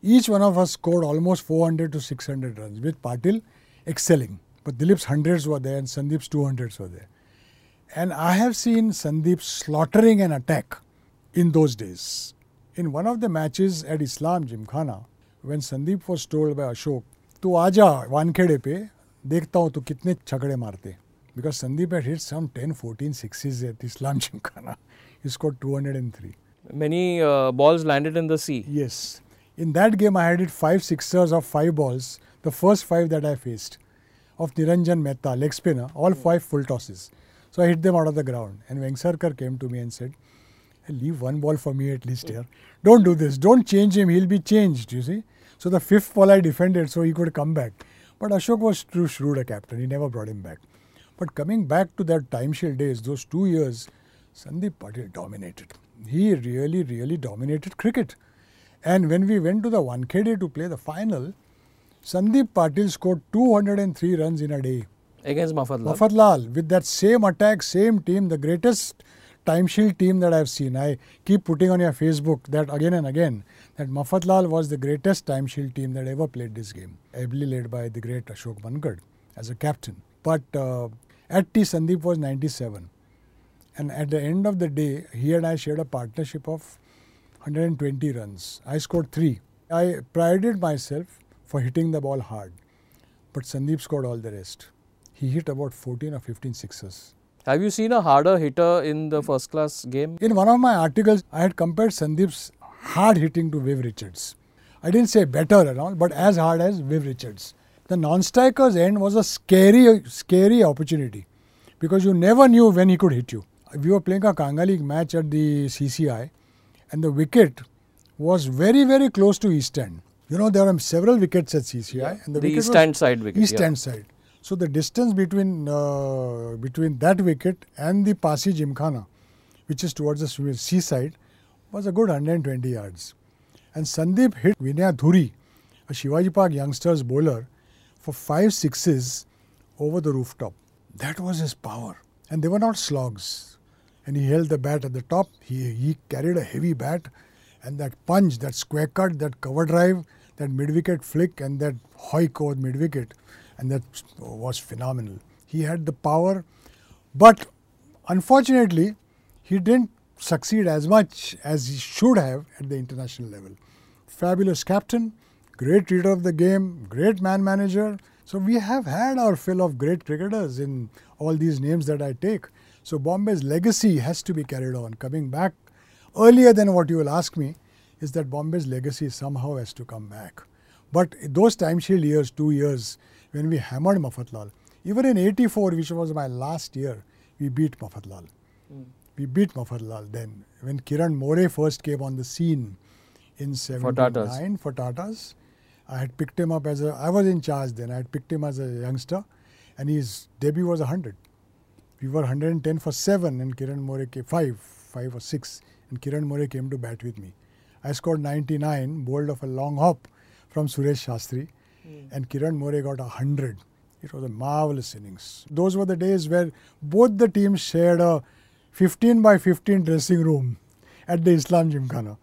Each one of us scored almost 400 to 600 runs, with Patil excelling. But Dilip's hundreds were there and Sandeep's 200s were there. And I have seen Sandeep slaughtering an attack in those days. In one of the matches at Islam Gymkhana, when Sandeep was told by Ashok, "Tu aja Wankhede पे देखता हूँ तो कितने छकड़े मारते because Sandeep had hit some 10, 14 sixes at Islam Gymkhana. He scored 203. Many uh, balls landed in the sea. Yes. In that game, I had hit five sixers of five balls, the first five that I faced, of Niranjan Mehta, leg spinner, all five full tosses. So I hit them out of the ground. And Vengsarkar came to me and said, leave one ball for me at least here. Don't do this. Don't change him. He'll be changed, you see. So the fifth ball I defended so he could come back. But Ashok was too shrewd a captain. He never brought him back. But coming back to that Times Shield days, those two years, Sandeep Patil dominated. He really, really dominated cricket. And when we went to the Wankhede to play the final, Sandeep Patil scored 203 runs in a day. Against Mafatlal. Mafatlal, with that same attack, same team, the greatest Times Shield team that I've seen. I keep putting on your Facebook that again and again that Mafatlal was the greatest Times Shield team that ever played this game, ably led by the great Ashok Mankad as a captain. But uh, at T Sandeep was 97. And at the end of the day, he and I shared a partnership of 120 runs. I scored three. I prided myself for hitting the ball hard. But Sandeep scored all the rest. He hit about 14 or 15 sixes. Have you seen a harder hitter in the first class game? In one of my articles, I had compared Sandeep's hard hitting to Viv Richards. I didn't say better and all, but as hard as Viv Richards. The non-striker's end was a scary, scary opportunity because you never knew when he could hit you. We were playing a Kanga League match at the CCI and the wicket was very, very close to East End. You know, there are several wickets at CCI. Yeah. And the, the East End side wicket. East yeah. End side. So the distance between uh, between that wicket and the Parsee Gymkhana, which is towards the seaside, was a good 120 yards. And Sandeep hit Vinay Dhuri, a Shivaji Park youngsters bowler, for five sixes over the rooftop. That was his power. And they were not slogs. And he held the bat at the top. He, he carried a heavy bat. And that punch, that square cut, that cover drive, that mid wicket flick, and that hoik over mid wicket and that was phenomenal. He had the power, but unfortunately, he didn't succeed as much as he should have at the international level. Fabulous captain, great reader of the game, great man manager. So we have had our fill of great cricketers in all these names that I take. So Bombay's legacy has to be carried on. Coming back earlier than what you will ask me, is that Bombay's legacy somehow has to come back. But those Times Shield years, two years, when we hammered Mafatlal, even in 84, which was my last year, we beat Mafatlal. Mm. We beat Mafatlal then. When Kiran More first came on the scene in 79 for Tatas, I had picked him up as a, I was in charge then, I had picked him as a youngster and his debut was 100. We were 110 for 7 and Kiran More came 5, 5 or 6 and Kiran More came to bat with me. I scored 99, bowled off a long hop from Suresh Shastri mm. and Kiran More got 100. It was a marvelous innings. Those were the days where both the teams shared a 15 by 15 dressing room at the Islam Gymkhana.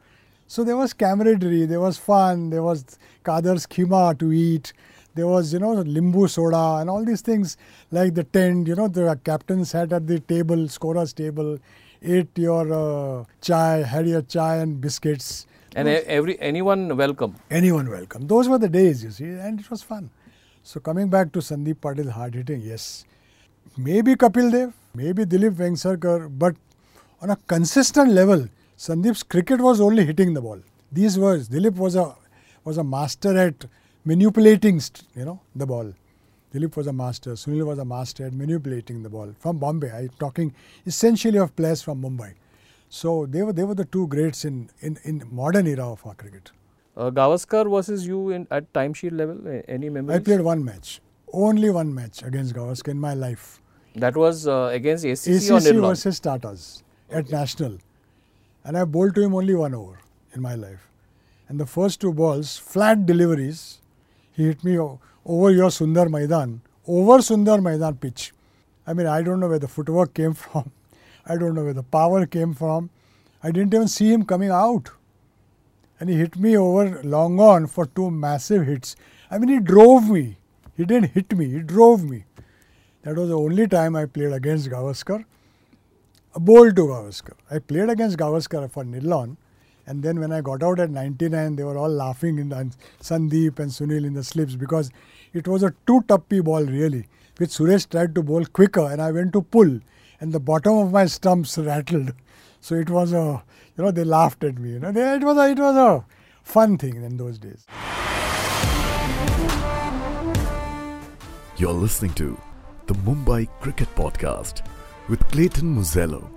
So there was camaraderie, there was fun, there was Kadar's khima to eat, there was, you know, limbu soda and all these things like the tent, you know, the captain sat at the table, scorer's table, ate your uh, chai, had your chai and biscuits. And every anyone welcome. Anyone welcome. Those were the days, you see, and it was fun. So coming back to Sandeep Patil hard hitting, yes. Maybe Kapil Dev, maybe Dilip Vengsarkar, but on a consistent level, Sandeep's cricket was only hitting the ball. These words, Dilip was a was a master at manipulating, you know, the ball. Dilip was a master. Sunil was a master at manipulating the ball from Bombay. I'm talking essentially of players from Mumbai. So they were they were the two greats in in, in modern era of our cricket. Uh, Gavaskar versus you in at Times Shield level. Any memories? I played one match, only one match against Gavaskar in my life. That was uh, against ACC, ACC or Nirlon? versus Tatas at National, and I bowled to him only one over in my life. And the first two balls, flat deliveries, he hit me over your Sundar Maidan, over Sundar Maidan pitch. I mean, I don't know where the footwork came from. I don't know where the power came from. I didn't even see him coming out and he hit me over long on for two massive hits. I mean, he drove me. He didn't hit me, he drove me. That was the only time I played against Gavaskar. A bowl to Gavaskar. I played against Gavaskar for Nirlon, and then when I got out at 99, they were all laughing in the, Sandeep and Sunil in the slips because it was a two tuppy ball really, which Suresh tried to bowl quicker, and I went to pull, and the bottom of my stumps rattled. So it was a you know, they laughed at me. You know, they, it was a, it was a fun thing in those days. You're listening to the Mumbai Cricket Podcast with Clayton Murzello.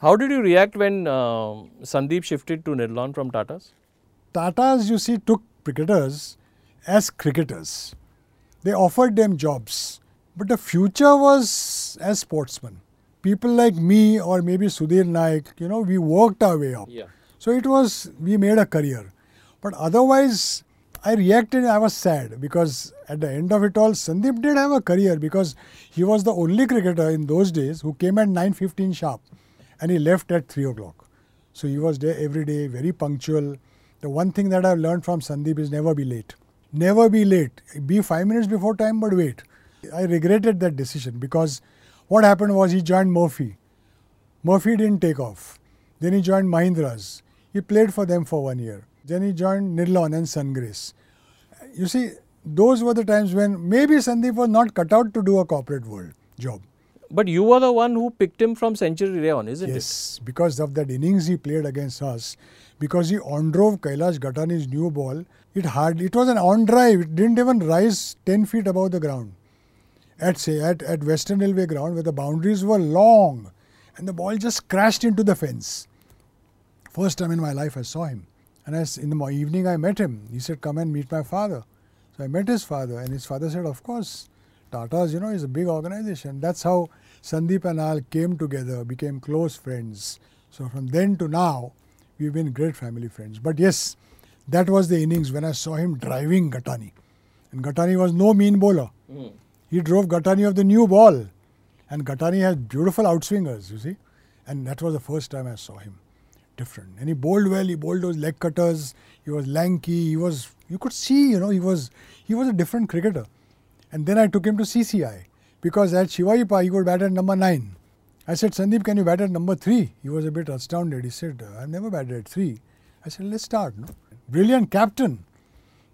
How did you react when uh, Sandeep shifted to Nirlon from Tata's? Tata's, you see, took cricketers as cricketers. They offered them jobs. But the future was as sportsmen. People like me or maybe Sudhir Naik, you know, we worked our way up. Yeah. So it was, we made a career. But otherwise, I reacted, I was sad because at the end of it all, Sandeep did have a career because he was the only cricketer in those days who came at 9.15 sharp and he left at 3 o'clock. So he was there every day, very punctual. The one thing that I've learned from Sandeep is never be late. Never be late. Be five minutes before time, but wait. I regretted that decision because what happened was he joined Murphy. Murphy didn't take off. Then he joined Mahindra's. He played for them for one year. Then he joined Nirlon and Sungrace. You see, those were the times when maybe Sandeep was not cut out to do a corporate world job. But you were the one who picked him from Century Rayon, isn't yes, it? Yes, because of that innings he played against us, because he on drove Kailash Ghatani's new ball. It hardly, it was an on drive. It didn't even rise ten feet above the ground at say at, at Western Railway ground where the boundaries were long and the ball just crashed into the fence. First time in my life I saw him. And as in the evening I met him. He said, Come and meet my father. So I met his father, and his father said, Of course, Tata's, you know, is a big organization. That's how Sandeep and I came together, became close friends. So from then to now, we've been great family friends. But yes, that was the innings when I saw him driving Ghatani. And Ghatani was no mean bowler. Mm. He drove Ghatani of the new ball. And Ghatani has beautiful outswingers, you see. And that was the first time I saw him. Different. And he bowled well, he bowled those leg cutters, he was lanky, he was you could see, you know, he was he was a different cricketer. And then I took him to CCI because at Shivaji Shivaipa he could bat at number nine. I said, Sandeep, can you bat at number three? He was a bit astounded. He said, I've never batted at three. I said, let's start. No? Brilliant captain.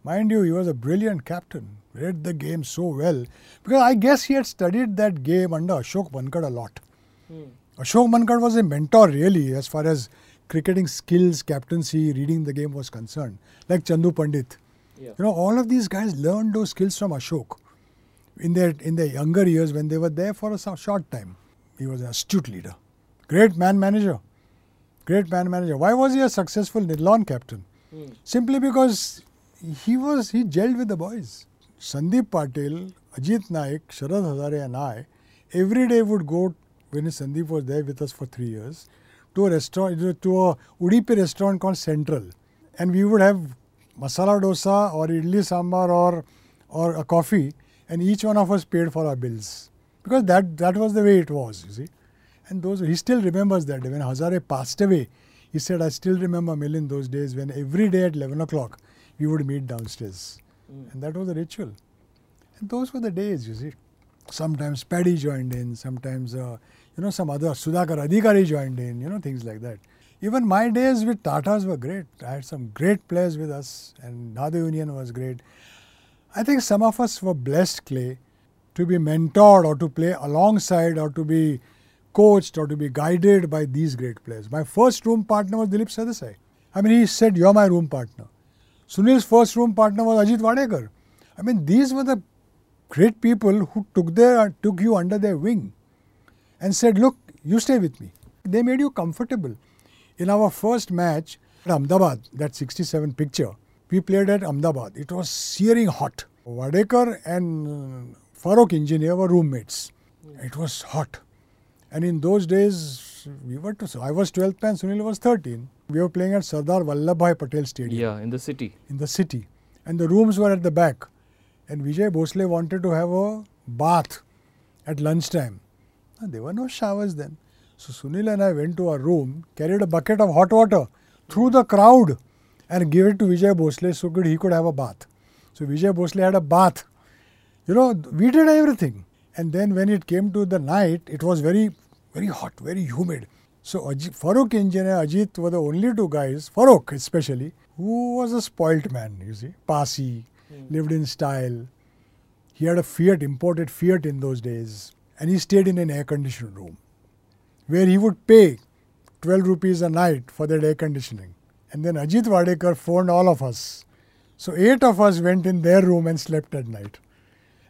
Mind you, he was a brilliant captain read the game so well because I guess he had studied that game under Ashok Mankad a lot. Hmm. Ashok Mankad was a mentor really as far as cricketing skills, captaincy, reading the game was concerned. Like Chandu Pandit. Yeah. You know, all of these guys learned those skills from Ashok in their in their younger years when they were there for a short time. He was an astute leader, great man manager, great man manager. Why was he a successful Nirlon captain? Simply because he was he gelled with the boys. Sandeep Patil, Ajit Naik, Sharad Hazare, and I every day would go when Sandeep was there with us for three years to a restaurant to a Udupi restaurant called Central, and we would have masala dosa or idli sambar or or a coffee, and each one of us paid for our bills because that that was the way it was. You see, and those he still remembers that when Hazare passed away. He said, "I still remember Milind those days when every day at eleven o'clock we would meet downstairs, and that was a ritual." And those were the days, you see. Sometimes Paddy joined in, sometimes, uh, you know, some other Sudhakar Adhikari joined in, you know, things like that. Even my days with Tatas were great. I had some great players with us, and Dadar Union was great. I think some of us were blessed, Clay, to be mentored or to play alongside or to be coached or to be guided by these great players. My first room partner was Dilip Sardesai. I mean, he said, You're my room partner. Sunil's first room partner was Ajit Wadekar. I mean, these were the great people who took their took you under their wing and said, "Look, you stay with me." They made you comfortable. In our first match at Ahmedabad, that 67 picture, we played at Ahmedabad. It was searing hot. Wadekar and uh, Farooq engineer were roommates. It was hot. And in those days, we were to, I was 12th man, Sunil was 13. We were playing at Sardar Vallabhbhai Patel Stadium Yeah, in the city. in the city. And the rooms were at the back. And Vijay Bhosle wanted to have a bath at lunchtime. And there were no showers then. So Sunil and I went to our room, carried a bucket of hot water through the crowd and gave it to Vijay Bhosle so that he could have a bath. So Vijay Bhosle had a bath. You know, we did everything. And then when it came to the night, it was very, very hot, very humid. So Ajit, Farooq engineer Ajit were the only two guys, Farooq especially, who was a spoilt man, you see, passy, hmm. lived in style. He had a Fiat, imported Fiat in those days, and he stayed in an air conditioned room where he would pay 12 rupees a night for that air conditioning. And then Ajit Wadekar phoned all of us. So eight of us went in their room and slept at night.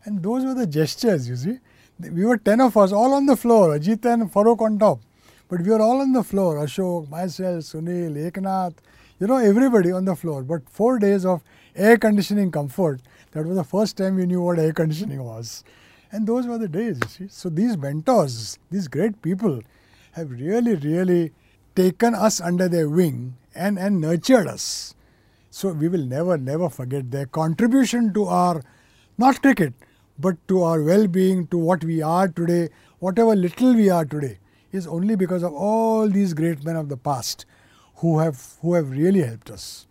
And those were the gestures, you see. We were 10 of us, all on the floor, Ajit and Farooq on top. But we were all on the floor, Ashok, myself, Sunil, Eknath, you know, everybody on the floor. But four days of air conditioning comfort, that was the first time we knew what air conditioning was. And those were the days, you see. So these mentors, these great people, have really, really taken us under their wing and, and nurtured us. So we will never, never forget their contribution to our, not cricket, but to our well being, to what we are today, whatever little we are today, is only because of all these great men of the past who have, who have really helped us.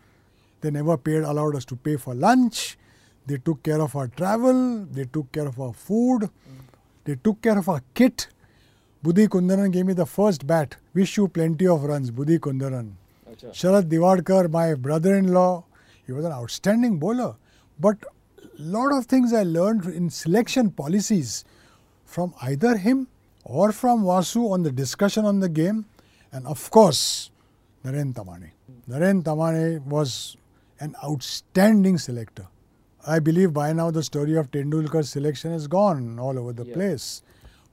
They never paid, allowed us to pay for lunch. They took care of our travel. They took care of our food. They took care of our kit. Budhi Kunderan gave me the first bat. Wish you plenty of runs, Budhi Kunderan. Sharad Divadkar, my brother-in-law, he was an outstanding bowler. But lot of things I learned in selection policies from either him or from Vasu on the discussion on the game, and of course, Naren Tamhane. Naren Tamhane was an outstanding selector. I believe by now the story of Tendulkar's selection is gone all over the Yeah. place.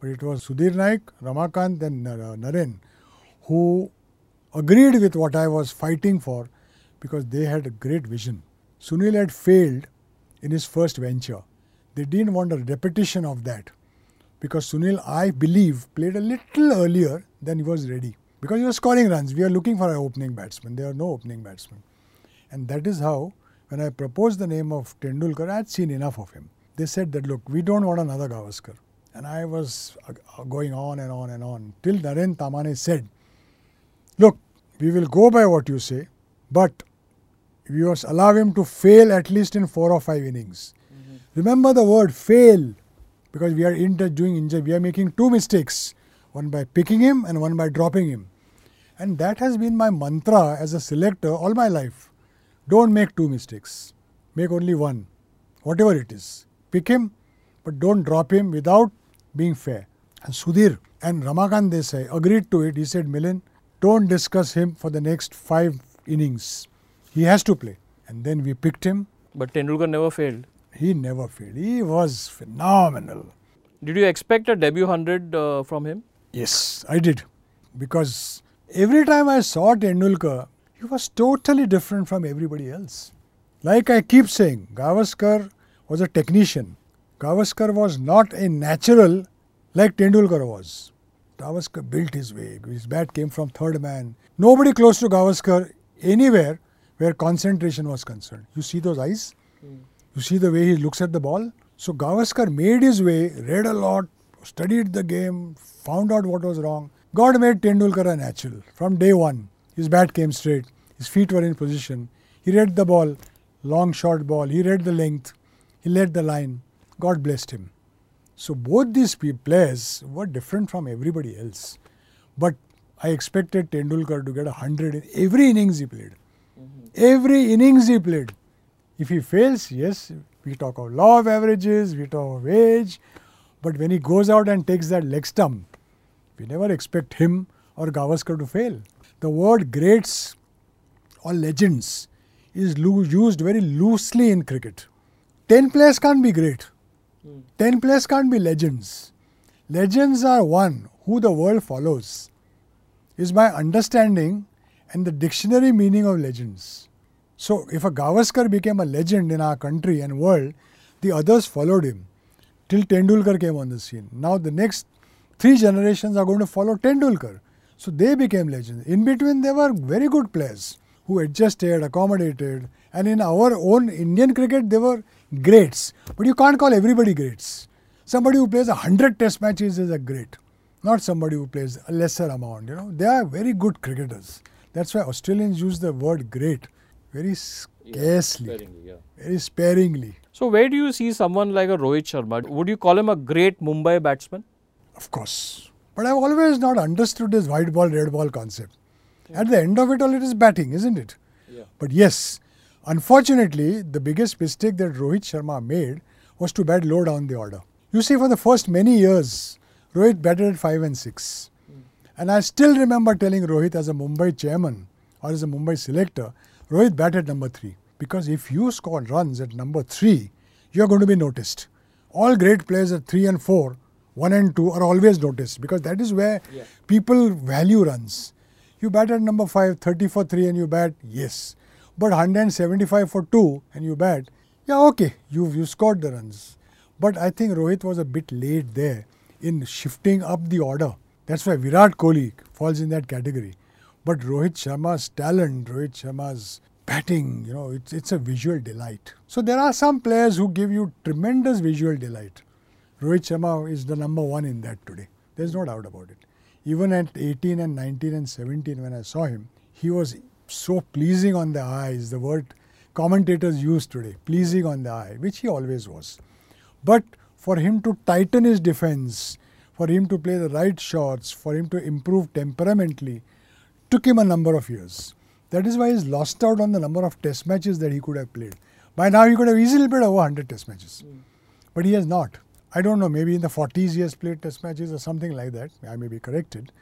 But it was Sudhir Naik, Ramakant, and uh, Naren who agreed with what I was fighting for because they had a great vision. Sunil had failed in his first venture. They didn't want a repetition of that because Sunil, I believe, played a little earlier than he was ready. Because he was scoring runs. We are looking for an opening batsman. There are no opening batsmen. And that is how, when I proposed the name of Tendulkar, I had seen enough of him. They said that, look, we don't want another Gavaskar. And I was uh, going on and on and on till Naren Tamhane said, look, we will go by what you say, but we must allow him to fail at least in four or five innings. Remember the word fail because we are inter- doing injury. We are making two mistakes, one by picking him and one by dropping him. And that has been my mantra as a selector all my life. Don't make two mistakes. Make only one, whatever it is. Pick him, but don't drop him without being fair. And Sudhir And Ramakant Desai agreed to it. He said, Milind, don't discuss him for the next five innings. He has to play. And then we picked him. But Tendulkar never failed. He never failed. He was phenomenal. Did you expect a debut 100 uh, from him? Yes, I did. Because every time I saw Tendulkar, he was totally different from everybody else. Like I keep saying, Gavaskar was a technician. Gavaskar was not a natural like Tendulkar was. Gavaskar built his way. His bat came from third man. Nobody close to Gavaskar anywhere where concentration was concerned. You see those eyes? Mm. You see the way he looks at the ball? So Gavaskar made his way, read a lot, studied the game, found out what was wrong. God made Tendulkar a natural from day one. His bat came straight, his feet were in position. He read the ball, long short ball, he read the length, he led the line. God blessed him. So both these players were different from everybody else. But I expected Tendulkar to get a hundred in every innings he played. Mm-hmm. Every innings he played. If he fails, yes, we talk of law of averages, we talk of age, but when he goes out and takes that leg stump, we never expect him or Gavaskar to fail. The word greats or legends is used very loosely in cricket. 10 players can't be great. Mm. 10 players can't be legends. Legends are one who the world follows, is my understanding and the dictionary meaning of legends. So, if a Gavaskar became a legend in our country and world, the others followed him till Tendulkar came on the scene. Now, the next three generations are going to follow Tendulkar. So, they became legends. In between, they were very good players who adjusted, accommodated, and in our own Indian cricket, they were greats. But you can't call everybody greats. Somebody who plays a hundred test matches is a great, not somebody who plays a lesser amount. You know, they are very good cricketers. That's why Australians use the word great very scarcely, yeah, sparingly, yeah. very sparingly. So, where do you see someone like a Rohit Sharma? Would you call him a great Mumbai batsman? Of course. But I've always not understood this white ball, red ball concept. Yeah. At the end of it all, it is batting, isn't it? Yeah. But yes, unfortunately, the biggest mistake that Rohit Sharma made was to bat low down the order. You see, for the first many years, Rohit batted at 5 and 6. And I still remember telling Rohit as a Mumbai chairman or as a Mumbai selector Rohit batted number three because if you score runs at number three, you are going to be noticed. All great players at three and four, one and two are always noticed because that is where yeah. people value runs. You bat at number five, 30 for three, and you bat, yes. But 175 for two, and you bat, yeah, okay, you you scored the runs. But I think Rohit was a bit late there in shifting up the order. That's why Virat Kohli falls in that category. But Rohit Sharma's talent, Rohit Sharma's batting, you know, it's, it's a visual delight. So there are some players who give you tremendous visual delight. Rohit Sharma is the number one in that today. There's no doubt about it. Even at 18 and 19 and 17, when I saw him, he was so pleasing on the eyes, the word commentators use today, pleasing on the eye, which he always was. But for him to tighten his defense, for him to play the right shots, for him to improve temperamentally, took him a number of years. That is why he's lost out on the number of test matches that he could have played. By now, he could have easily played over 100 test matches. Mm. But he has not. I don't know, maybe in the 40s he has played test matches or something like that. I may be corrected.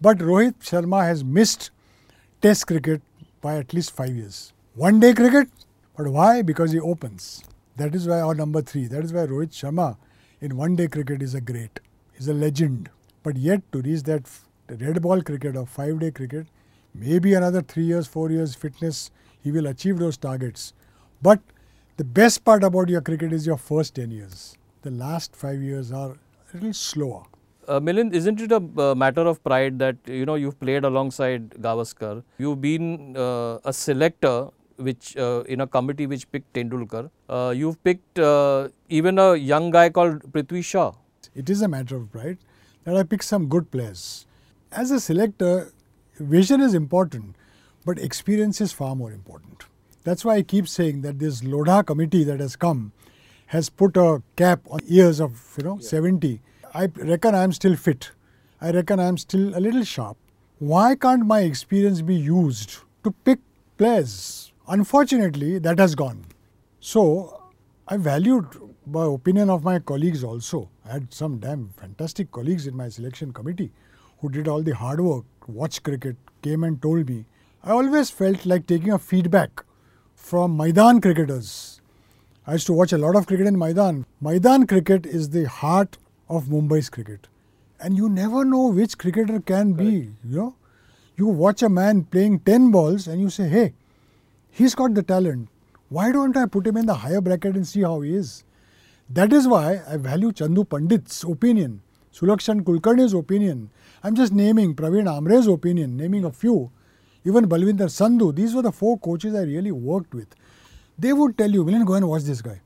But Rohit Sharma has missed test cricket by at least five years. One day cricket, but why? Because he opens. That is why our number three. That is why Rohit Sharma in one day cricket is a great. He's a legend. But yet to reach that red ball cricket or five day cricket, maybe another three years, four years fitness, he will achieve those targets. But the best part about your cricket is your first 10 years. The last five years are a little slower. Uh, Milind, isn't it a uh, matter of pride that you know you've played alongside Gavaskar? You've been uh, a selector, which uh, in a committee which picked Tendulkar. Uh, you've picked uh, even a young guy called Prithvi Shaw. It is a matter of pride that I picked some good players. As a selector, vision is important, but experience is far more important. That's why I keep saying that this Lodha committee that has come has put a cap on years of you know yeah. 70. I reckon I am still fit. I reckon I am still a little sharp. Why can't my experience be used to pick players? Unfortunately, that has gone. So I valued my opinion of my colleagues also. I had some damn fantastic colleagues in my selection committee who did all the hard work, watched cricket, came and told me. I always felt like taking a feedback from Maidan cricketers. I used to watch a lot of cricket in Maidan. Maidan cricket is the heart of Mumbai's cricket. And you never know which cricketer can Correct. be, you know. You watch a man playing 10 balls and you say, hey, he's got the talent. Why don't I put him in the higher bracket and see how he is? That is why I value Chandu Pandit's opinion, Sulakshan Kulkarni's opinion. I'm just naming Praveen Amre's opinion, naming a few. Even Balwinder Sandhu, these were the four coaches I really worked with. They would tell you, Milind, go and watch this guy.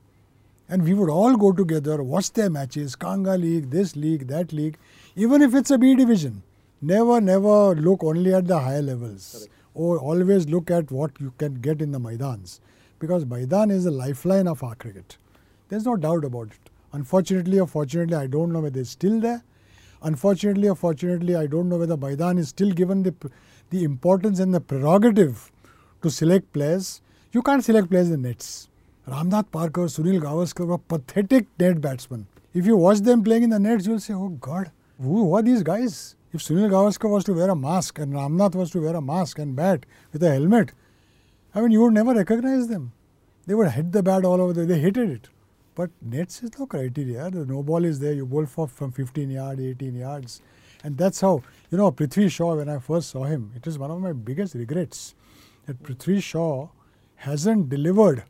And we would all go together, watch their matches, Kanga League, this league, that league, even if it's a B division. Never, never look only at the higher levels. Correct. Or always look at what you can get in the Maidans. Because Maidan is the lifeline of our cricket. There's no doubt about it. Unfortunately or fortunately, I don't know whether it's still there. Unfortunately or fortunately, I don't know whether Maidan is still given the, the importance and the prerogative to select players. You can't select players in nets. Ramnath Parkar, Sunil Gavaskar were pathetic net batsmen. If you watch them playing in the nets, you'll say, oh God, who are these guys? If Sunil Gavaskar was to wear a mask and Ramnath was to wear a mask and bat with a helmet, I mean, you would never recognize them. They would hit the bat all over. The, they hated it. But nets is no criteria. The no ball is there. You bowl for from 15 yards, 18 yards. And that's how, you know, Prithvi Shaw, when I first saw him, it is one of my biggest regrets that Prithvi Shaw hasn't delivered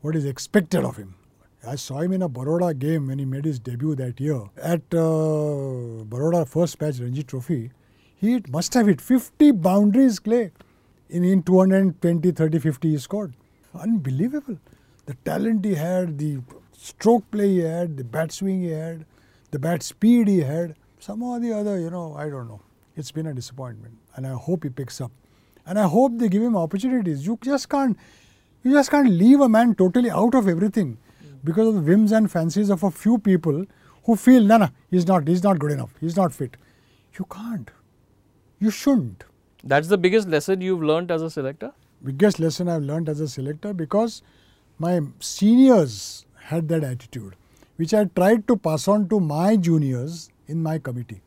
what is expected of him. I saw him in a Baroda game when he made his debut that year. At uh, Baroda first match Ranji Trophy, he must have hit 50 boundaries, Clay. In, in 220, 30, 50 he scored. Unbelievable. The talent he had, the stroke play he had, the bat swing he had, the bat speed he had. Somehow or the other, you know, I don't know. It's been a disappointment. And I hope he picks up. And I hope they give him opportunities. You just can't you just can't leave a man totally out of everything because of the whims and fancies of a few people who feel, no, no, he's not, he's not good enough, he's not fit. You can't. You shouldn't. That's the biggest lesson you've learned as a selector? Biggest lesson I've learned as a selector because my seniors had that attitude, which I tried to pass on to my juniors in my committee.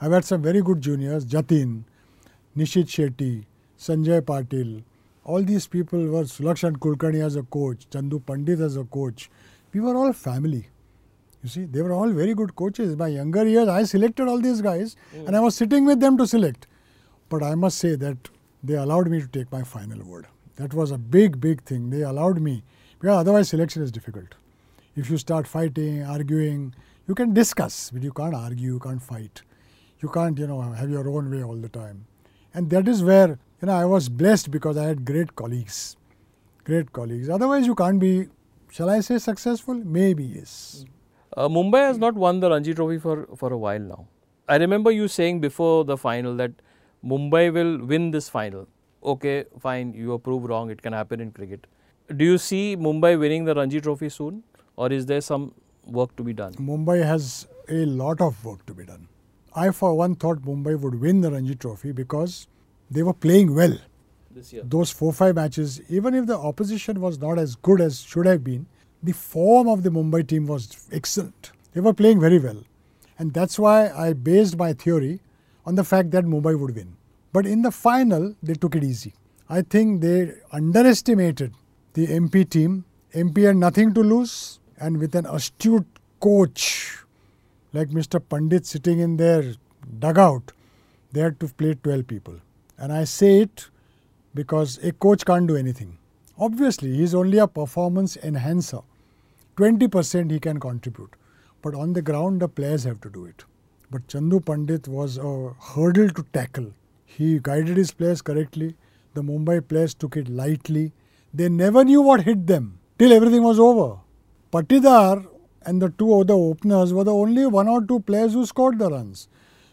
I've had some very good juniors, Jatin, Nishit Shetty, Sanjay Patil. All these people were Sulakshan Kulkarni as a coach, Chandu Pandit as a coach. We were all family. You see, they were all very good coaches. My younger years, I selected all these guys mm. and I was sitting with them to select. But I must say that they allowed me to take my final word. That was a big, big thing. They allowed me, because otherwise selection is difficult. If you start fighting, arguing, you can discuss, but you can't argue, you can't fight. You can't, you know, have your own way all the time. And that is where, you know, I was blessed because I had great colleagues. Great colleagues. Otherwise, you can't be, shall I say, successful? Maybe yes. Uh, Mumbai has not won the Ranji Trophy for, for a while now. I remember you saying before the final that Mumbai will win this final. Okay, fine, you are proved wrong, it can happen in cricket. Do you see Mumbai winning the Ranji Trophy soon? Or is there some work to be done? Mumbai has a lot of work to be done. I, for one, thought Mumbai would win the Ranji Trophy because they were playing well. This year. Those four five matches, even if the opposition was not as good as should have been, the form of the Mumbai team was excellent. They were playing very well. And that's why I based my theory on the fact that Mumbai would win. But in the final, they took it easy. I think they underestimated the MP team. MP had nothing to lose and with an astute coach like Mr. Pandit sitting in their dugout, they had to play 12 people. And I say it because a coach can't do anything. Obviously, he is only a performance enhancer. 20% he can contribute. But on the ground, the players have to do it. But Chandu Pandit was a hurdle to tackle. He guided his players correctly. The Mumbai players took it lightly. They never knew what hit them till everything was over. Patidar and the two other openers were the only one or two players who scored the runs.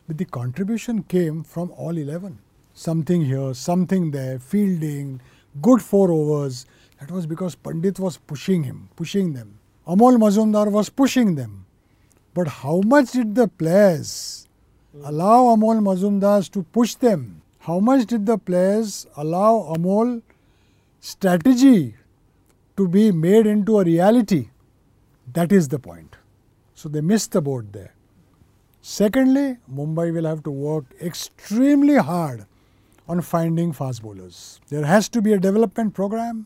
But the contribution came from all 11. Something here, something there, fielding, good four overs. That was because Pandit was pushing him, pushing them. Amol Muzumdar was pushing them. But how much did the players allow Amol Muzumdar to push them? How much did the players allow Amol strategy to be made into a reality? That is the point. So they missed the boat there. Secondly, Mumbai will have to work extremely hard on finding fast bowlers. There has to be a development program.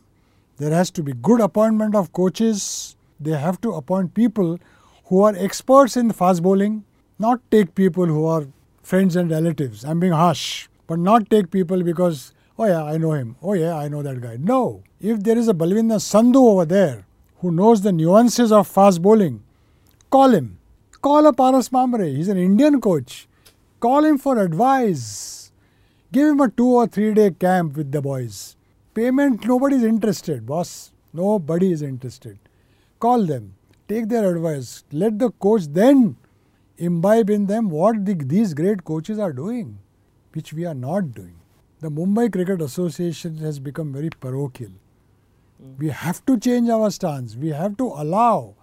There has to be good appointment of coaches. They have to appoint people who are experts in fast bowling, not take people who are friends and relatives. I'm being harsh, but not take people because, oh yeah, I know him. Oh yeah, I know that guy. No. If there is a Balwinder Sandhu over there who knows the nuances of fast bowling, call him. Call a Paras Mhambrey. He's an Indian coach. Call him for advice. Give him a two or three day camp with the boys. Payment, nobody's interested, boss. Nobody is interested. Call them. Take their advice. Let the coach then imbibe in them what the, these great coaches are doing, which we are not doing. The Mumbai Cricket Association has become very parochial. Mm. We have to change our stance. We have to allow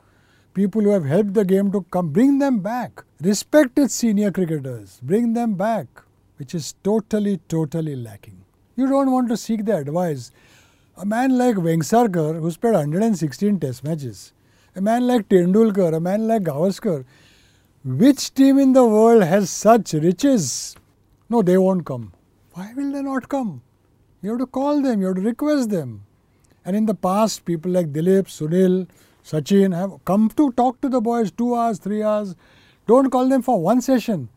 people who have helped the game to come, bring them back. Respect its senior cricketers, bring them back, which is totally, totally lacking. You don't want to seek their advice. A man like Vengsarkar, who's played 116 test matches, a man like Tendulkar, a man like Gavaskar, which team in the world has such riches? No, they won't come. Why will they not come? You have to call them, you have to request them. And in the past, people like Dilip, Sunil, Sachin have come to talk to the boys two hours, three hours. Don't call them for one session.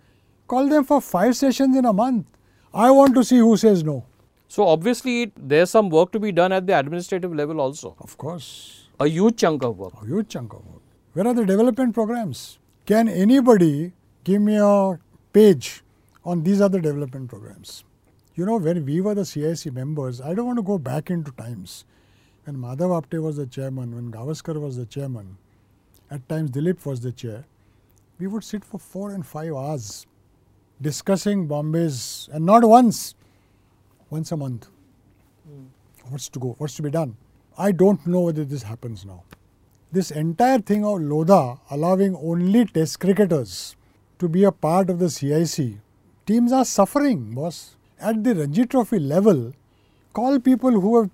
Call them for five sessions in a month. I want to see who says no. So obviously, it, there's some work to be done at the administrative level also. Of course, A huge chunk of work. a huge chunk of work. Where are the development programs? Can anybody give me a page on these are the development programs? You know, when we were the CIC members, I don't want to go back into times. When Madhav Apte was the chairman, when Gavaskar was the chairman, at times Dilip was the chair, we would sit for four and five hours discussing Bombay's, and not once, once a month. Hmm. What's to go? What's to be done? I don't know whether this happens now. This entire thing of Lodha allowing only test cricketers to be a part of the CIC, teams are suffering, boss. At the Ranji Trophy level, call people who have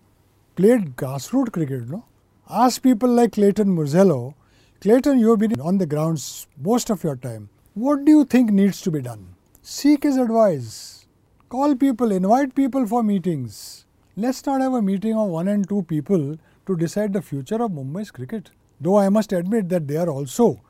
played grassroots cricket, no? Ask people like Clayton Murzello, Clayton, you have been on the grounds most of your time. What do you think needs to be done? Seek his advice. Call people, invite people for meetings. Let's not have a meeting of one and two people to decide the future of Mumbai's cricket. Though I must admit that they are also,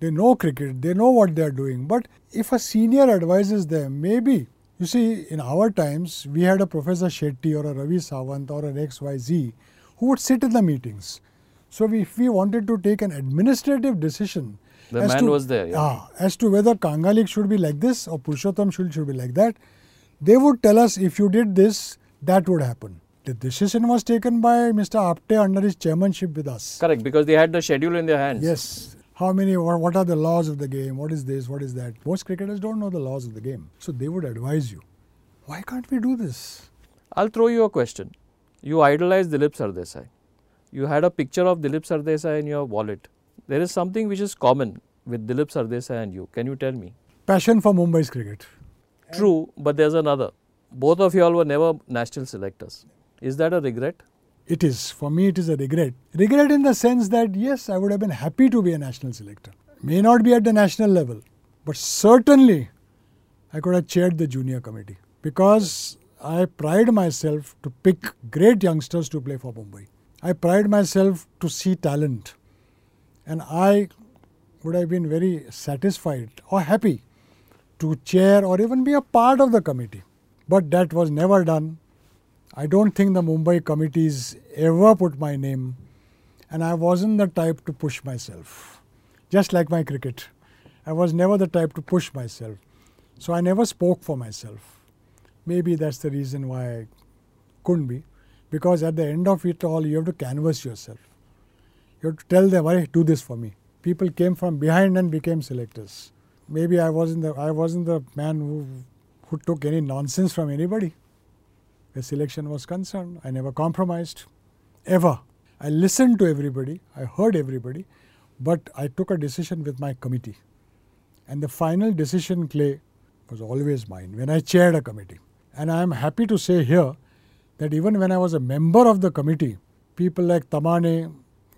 they know cricket, they know what they are doing. But if a senior advises them, maybe, you see, in our times, we had a Professor Shetty or a Ravi Sawant or an XYZ who would sit in the meetings. So we, if we wanted to take an administrative decision, The as man to- was there, yeah. Ah, as to whether Kanga League should be like this or Purushottam should, should be like that, they would tell us if you did this, that would happen. The decision was taken by Mr. Apte under his chairmanship with us. Correct, because they had the schedule in their hands. Yes. How many, wha- what are the laws of the game? What is this? What is that? Most cricketers don't know the laws of the game. So they would advise you. Why can't we do this? I'll throw you a question. You idolize Dilip Sardesai. You had a picture of Dilip Sardesai in your wallet. There is something which is common with Dilip Sardesai and you. Can you tell me? Passion for Mumbai's cricket. True, but there's another. Both of you all were never national selectors. Is that a regret? It is. For me, it is a regret. Regret in the sense that, yes, I would have been happy to be a national selector. May not be at the national level, but certainly I could have chaired the junior committee because I pride myself to pick great youngsters to play for Mumbai. I pride myself to see talent. And I would have been very satisfied or happy to chair or even be a part of the committee. But that was never done. I don't think the Mumbai committees ever put my name, and I wasn't the type to push myself. Just like my cricket, I was never the type to push myself. So I never spoke for myself. Maybe that's the reason why I couldn't be, because at the end of it all, you have to canvas yourself. You have to tell them, "Hey, do this for me." People came from behind and became selectors. Maybe I wasn't the I wasn't the man who who took any nonsense from anybody where selection was concerned. I never compromised, ever. I listened to everybody, I heard everybody, but I took a decision with my committee. And the final decision, Clay, was always mine when I chaired a committee. And I am happy to say here that even when I was a member of the committee, people like Tamhane,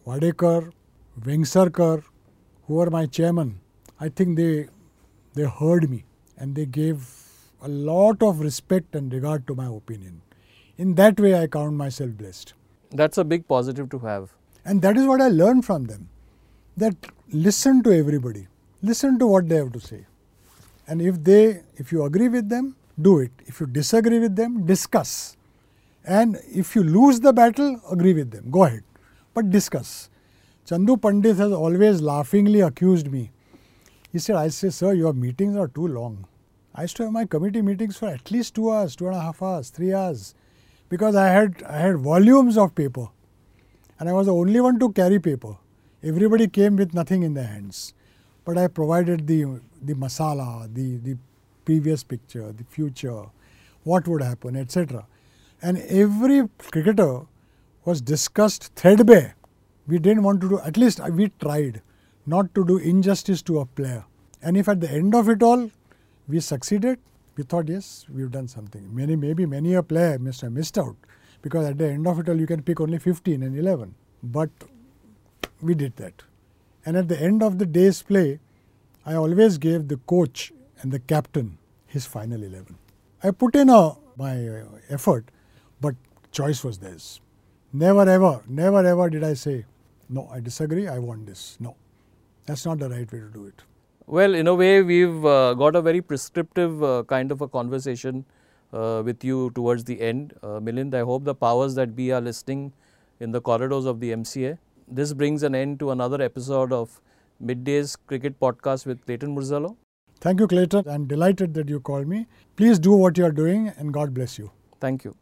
Wadekar, Vengsarkar, who were my chairman, I think they they heard me and they gave a lot of respect and regard to my opinion. In that way, I count myself blessed. That's a big positive to have. And that is what I learned from them that listen to everybody, listen to what they have to say. And if they, if you agree with them, do it. If you disagree with them, discuss. And if you lose the battle, agree with them. Go ahead. But discuss. Chandu Pandit has always laughingly accused me. He said, I say, sir, your meetings are too long. I used to have my committee meetings for at least two hours, two and a half hours, three hours, because I had I had volumes of paper, and I was the only one to carry paper. Everybody came with nothing in their hands, but I provided the the masala, the the previous picture, the future, what would happen, etc. And every cricketer was discussed threadbare. We didn't want to do, at least we tried not to do injustice to a player. And if at the end of it all we succeeded, we thought, yes, we've done something. Many, maybe many a player must have missed out because at the end of it all you can pick only 15 and 11. But we did that. And at the end of the day's play, I always gave the coach and the captain his final 11. I put in a, my uh, effort, but choice was theirs. Never ever, never ever did I say, no, I disagree, I want this. No, that's not the right way to do it. Well, in a way, we've uh, got a very prescriptive uh, kind of a conversation uh, with you towards the end. Uh, Milind, I hope the powers that be are listening in the corridors of the MCA. This brings an end to another episode of Mid-day's Cricket Podcast with Clayton Murzello. Thank you, Clayton. I'm delighted that you called me. Please do what you are doing and God bless you. Thank you.